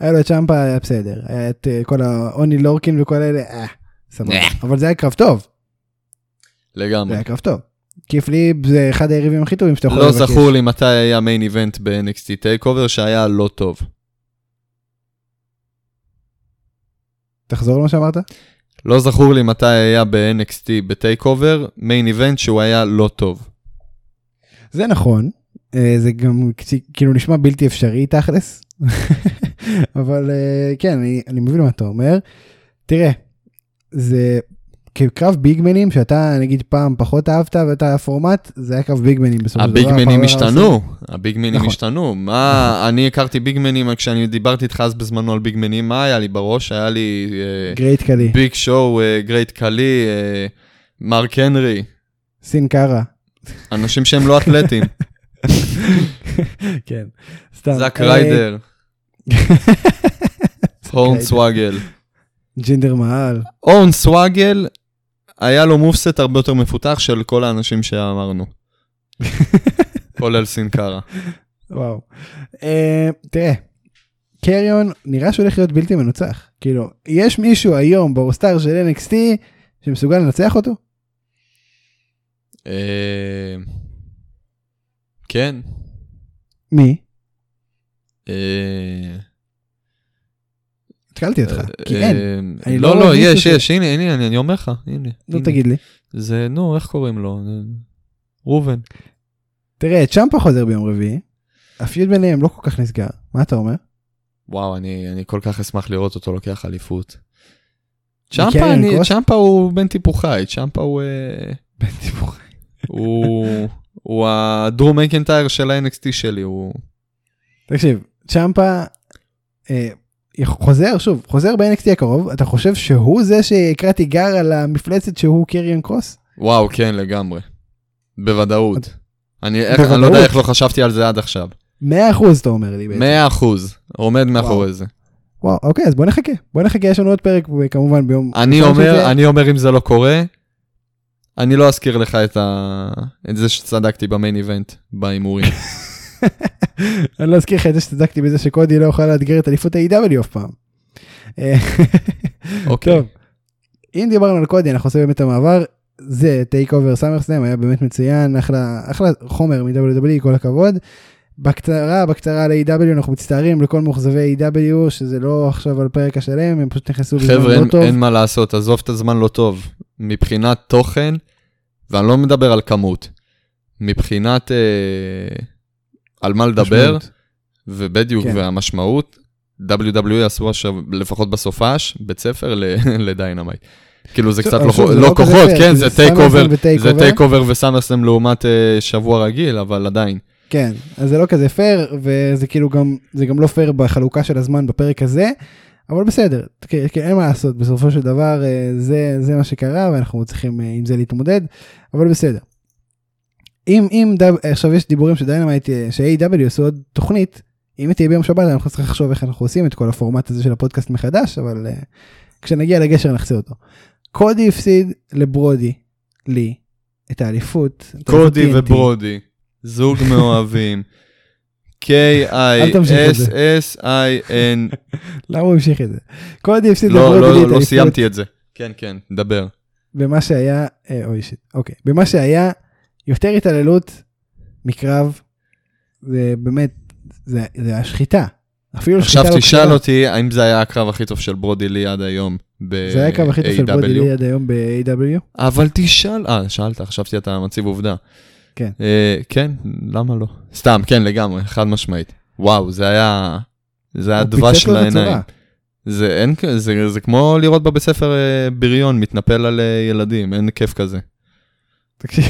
היה לו את צ'מפה, היה בסדר. היה את אה, כל האוני לורקין וכל אלה, אה, סבבה. אה. אבל זה היה קרב טוב, זה לגמרי. היה קרב טוב. קית' לי זה אחד היריבים הכי טובים שאתה יכול לא לבקש. זכור לי מתי היה main event ב-NXT TakeOver שהיה לא טוב. תחזור למה שאמרת? לא זכור לי מתי היה ב-NXT ב-TakeOver main event שהוא היה לא טוב. זה נכון, זה גם כאילו נשמע בלתי אפשרי תכלס, אבל אה, כן, אני, אני מבין מה אתה אומר. תראה, זה כקרב ביגמנים שאתה נגיד פעם פחות אהבת ואתה הפורמט, זה היה קרב ביגמנים בסופו של דבר. הביגמנים ה-power השתנו, הביגמנים נכון. השתנו. מה, אני הכרתי ביגמנים, כשאני דיברתי איתך אז בזמנו על ביגמנים, מה היה לי בראש? היה לי אה, גרייט קלי, ביג שואו, גרייט קלי, אה, מרק הנרי, סין קארה. אנשים שהם לא אתלטים, כן, סתם. זאק אה, ריידר, הורן סוואגל. ג'ינדר מעל. אורן סוואגל, היה לו מופסט הרבה יותר מפותח של כל האנשים שאמרנו. כולל סינקארה. וואו. אה, תראה, קריון נראה שהוא הולך להיות בלתי מנוצח. כאילו, יש מישהו היום ברוסטאר של NXT שמסוגל לנצח אותו? אה, כן. מי? אה, התקלתי אותך, כי אה, אין. אני לא, לא לא, יש. יש, הנה, הנה, אני אומר לך, הנה. נו. תגיד לי. זה, נו, איך קוראים לו? אה, ראובן. תראה, צ'מפה חוזר ביום רביעי, הפיוד ביניהם לא כל כך נסגר. מה אתה אומר? וואו, אני, אני כל כך אשמח לראות אותו לוקח אליפות. צ'מפה, מקריין אני? צ'מפה הוא בן טיפוחי, צ'מפה הוא, אה, בן דיבור. הוא, הוא הדרום מקנטייר של ה-NXT שלי, הוא... תקשיב, צ'מפה אה, חוזר, שוב, חוזר ב-NXT הקרוב, אתה חושב שהוא זה שיקרא תיגר על המפלצת שהוא קריון קרוס? וואו, כן, לגמרי. בוודאות. אני, איך, אני לא בוודאות. יודע איך לא חשבתי על זה עד עכשיו. 100% אתה אומר לי בעצם. 100 אחוז, עומד מאחורי זה. וואו, אוקיי, אז בוא נחכה. בוא נחכה, יש לנו עוד פרק כמובן ביום... אני אומר, זה. אני אומר אם זה לא קורה, אני לא אזכיר לך את, ה... את זה שצדקתי ב-main event, בהימורים. אני לא אזכיר לך את זה שצדקתי בזה שקודי לא יוכל לאתגר את אליפות ה-AEW אף פעם. אוקיי. טוב, אם דיברנו על קודי, אנחנו עושים באמת את המעבר. זה TakeOver סאמרסלאם היה באמת מצוין, אחלה, אחלה חומר מ-WWE, כל הכבוד. בקצרה, בקצרה על AEW אנחנו מצטערים לכל מאוכזבי AEW שזה לא עכשיו על פרק השלם, הם פשוט נכנסו בזמן חבר'ה, לא אין, טוב. אין מה לעשות, עזוב את הזמן לא טוב. מבחינת תוכן, ואני לא מדבר על כמות, מבחינת אה, על מה לדבר, משמעות. ובדיוק, כן. והמשמעות, WWE עשו עכשיו, לפחות בסופש, בית ספר ל Dynamite. כאילו זה קצת לא, לא לא כוחות, כן, זה TakeOver, זה. TakeOver ו SummerSlam לעומת אה, שבוע רגיל, אבל עדיין. כן, אז זה לא כזה פייר, וזה כאילו גם, זה גם לא פייר בחלוקה של הזמן בפרק הזה, אבל בסדר, כן, כן, אין מה לעשות, בסופו של דבר אה, זה, זה מה שקרה, ואנחנו צריכים אה, עם זה להתמודד, אבל בסדר. אם, אם עכשיו יש דיבורים ש Dynamite, אה, ש-AEW עשו עוד תוכנית, אם היא תהיה ביום שבת, אנחנו צריכים לחשוב איך אנחנו עושים את כל הפורמט הזה של הפודקאסט מחדש, אבל אה, כשנגיע לגשר נחצה אותו. קודי הפסיד לברודי, לי, את האליפות. את קודי. וברודי, זוג מאוהבים. K-I-S-S-I-N. למה הוא המשיך את זה? קודי הפסיד לא, לברודי לי את לא, לא האליפות. סיימתי את זה. כן, כן, דבר. במה שהיה, אה, אוי שיט, אוקיי, במה שהיה יותר התעללות מקרב, זה באמת, זה, היה שחיטה. אפילו עכשיו שחיטה לא תשאל כשרה. אותי האם זה היה הקרב הכי טוב של ברודי לי עד היום ב-AW. זה היה הקרב הכי טוב של ברודי לי עד היום ב-AW. אבל תשאל, אה, שאלת, חשבתי אתה מציב עובדה. כן. אה, כן, למה לא? סתם, כן, לגמרי, חד משמעית. וואו, זה היה, זה היה דבש לעיניים. זה, אין, כ- זה, זה כמו לראות בבית ספר אה, בריון מתנפל על אה, ילדים, אין כיף כזה. תקשיב,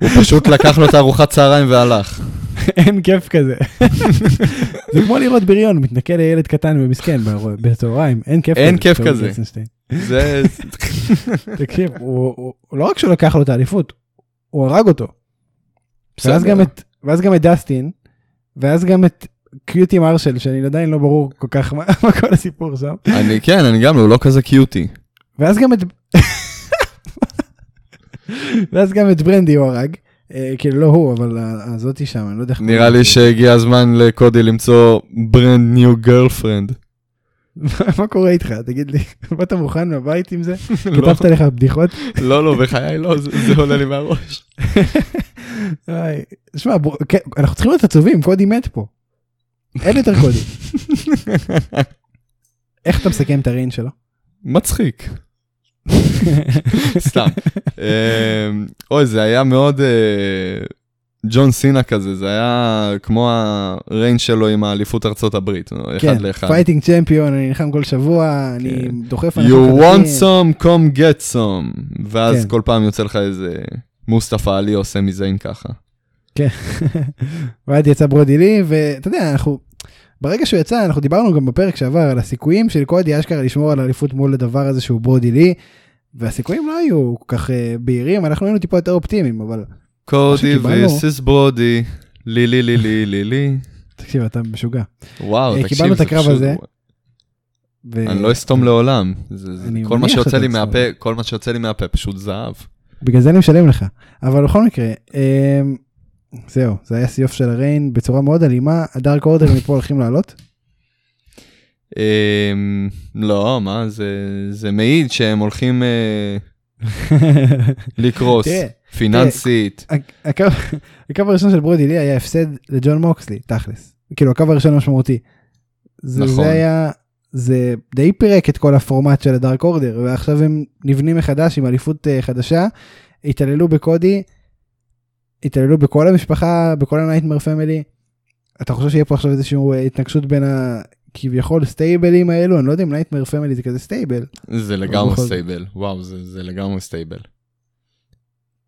הוא פשוט לקח לו את הארוחת צהריים והלך. אין כיף כזה. זה כמו לראות בריון מתנכל לילד קטן ומסכן בצהריים, אין כיף כזה. אין כיף כזה. זה, תקשיב, הוא הוא- הוא לא רק שהוא לקח לו את האליפות, הוא הרג אותו. ואז. גם את, ואז גם את דסטין, ואז גם את קיוטי מרשל, שאני עדיין לא ברור כל כך מה, מה כל הסיפור שם, אני, כן, אני גם, הוא לא כזה קיוטי. ואז גם את, ואז גם את ברנדי הוא הרג, אה, כאילו לא הוא, אבל הזאתי שם, אני לא יודע איך... נראה לי שהגיע הזמן לקודי למצוא brand new girlfriend. מה קורה איתך? תגיד לי, באת מוכן מהבית עם זה? לא, כתבת לך בדיחות? לא, לא, בחיי לא, זה עולה לי מהראש. שמע, כן, אנחנו צריכים להיות עצובים, קודי מת פה. אין יותר קודי. איך אתה מסכם את ה reign שלו? מצחיק. סתם. אמ, אוי, זה היה מאוד... ג'ון סינה כזה, זה היה כמו הריינג שלו עם האליפות ארצות הברית, אחד כן, לאחד. Fighting champion, אני נלחם כל שבוע, אני כן. דוחף... You אנשים want some, come get some. ואז כן. כל פעם יוצא לך איזה מוסטפא עלי עושה מזיין ככה. ואז יצא ברודי לי, ואתה יודע, אנחנו, ברגע שהוא יצא, אנחנו דיברנו גם בפרק שעבר על הסיכויים של קודי אשכרה לשמור על האליפות מול הדבר הזה שהוא ברודי לי, והסיכויים לא היו כל כך אה, בהירים, אנחנו היינו טיפה יותר אופטימיים, אבל קודי וסיס ברודי, לי לי לי לי לי לי. תקשיב, אתה משוגע. וואו, אה, תקשיב, קיבלנו את זה הקרב פשוט- הזה. ו- אני לא אסתום לעולם. זה- זה- כל מה שיוצא לי. מהפה, כל מה שיוצא לי מהפה פשוט זהב. בגלל זה אני משלם לך. אבל בכל מקרה, אמ, זהו, זה היה סיוף של הריין בצורה מאוד אלימה, הדארק אורדר מפה הולכים לעלות. אמ, לא, מה, זה- זה מעיד שהם הולכים אה, לקרוס, תראה, פיננסית. ה- הקו הקו הראשון של ברודי לי היה הפסד לג'ון מוקסלי, תכלס. כאילו הקו הראשון המשמעותי. זה, נכון. זה היה, זה די פירק את כל הפורמט של הדארק אורדר, ועכשיו הם נבנים מחדש עם אליפות אה, חדשה, התעללו בקודי, התעללו בכל המשפחה, בכל ה Nightmare Family. אתה חושב שיהיה פה עכשיו איזושהי אה, התנגשות בין הכביכול stable ים האלו, אני לא יודע אם Nightmare Family זה כזה stable. זה לגמרי. stable, וואו, זה זה לגמרי stable.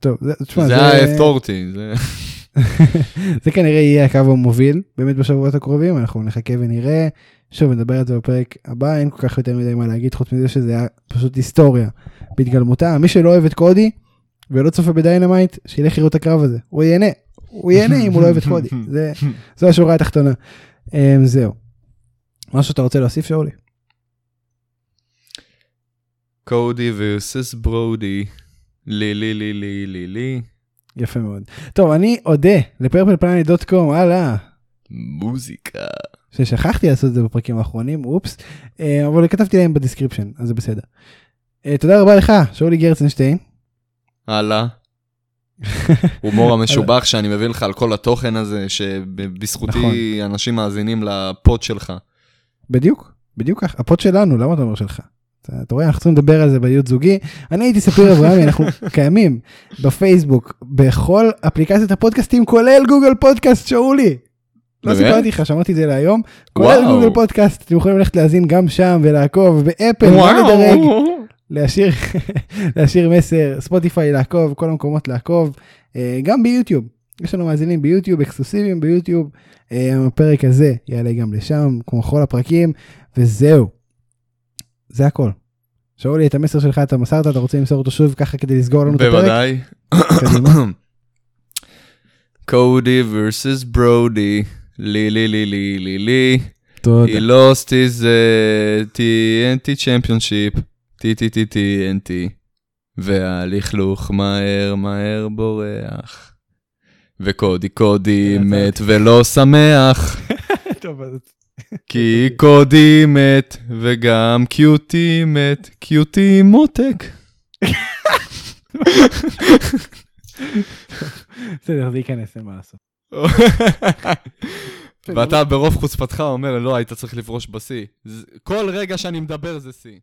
טוב, זה, תשמע, זה היה הפתורתי, זה... זה כנראה יהיה הקו המוביל באמת בשבועות הקרובים אנחנו נחכה ונראה. שוב נדבר על זה בפרק הבא אין כל כך יותר מדי מה להגיד חוץ מזה שזה היה פשוט היסטוריה בהתגלמותה. מי שלא אוהב את קודי ולא צופה ב Dynamite שילך לראות את הקרב הזה. הוא ייהנה. הוא ייהנה אם הוא לא אוהב את קודי. זה זו השורה התחתונה. אמ, זהו. משהו שאתה רוצה להוסיף שאולי? קודי versus ברודי, לי לי לי לי לי לי, יפה מאוד טוב אני אודה ל PurplePlanet.com הלאה מוזיקה. ששכחתי לעשות את זה בפרקים האחרונים, אופס, אה, אבל כתבתי להם ב description, אז זה בסדר. אה, תודה רבה לך, שאולי גרצנשטיין. הלאה. הומור המשובח שאני מביא לך על כל התוכן הזה, שבזכותי נכון. אנשים מאזינים ל pod שלך. בדיוק, בדיוק כך, ה pod שלנו, למה אתה אומר שלך? אתה, רואה, אנחנו צריכים לדבר על זה ביות זוגי. אני הייתי ספיר אברהמי, אנחנו קיימים בפייסבוק, בכל אפליקציות הפודקאסטים, כולל גוגל פודקאסט, שאולי. לא? סיפרתי לך, שמעתי את זה להיום, כולל. גוגל פודקאסט, אתם יכולים ללכת להאזין גם שם ולעקוב, באפל, לא לדרג. להשאיר, להשאיר מסר, ספוטיפיי לעקוב, כל המקומות לעקוב, אה, גם ביוטיוב. יש לנו מאזינים ביוטיוב, אקסקלוסיביים ביוטיוב. אה, הפרק הזה יעלה גם לשם, כמו כל הפרקים, וזהו. זה הכל. שאולי, את המסר שלך אתה מסרת, אתה רוצה למסור אותו שוב ככה כדי לסגור לנו את הפרק? בוודאי. קודי versus ברודי, לי לי לי לי לי לי. תודה. He lost his uh, TNT championship, TTTTNT, והלכלוך מהר מהר בורח. וקודי קודי מת ולא שמח, טוב, אז- כי קודי מת וגם קיוטי מת, קיוטי מותק. בסדר, זה ייכנס, אין מה לעשות. ואתה ברוב חוצפתך אומר, לא, היית צריך לפרוש בשיא. כל רגע שאני מדבר זה שיא.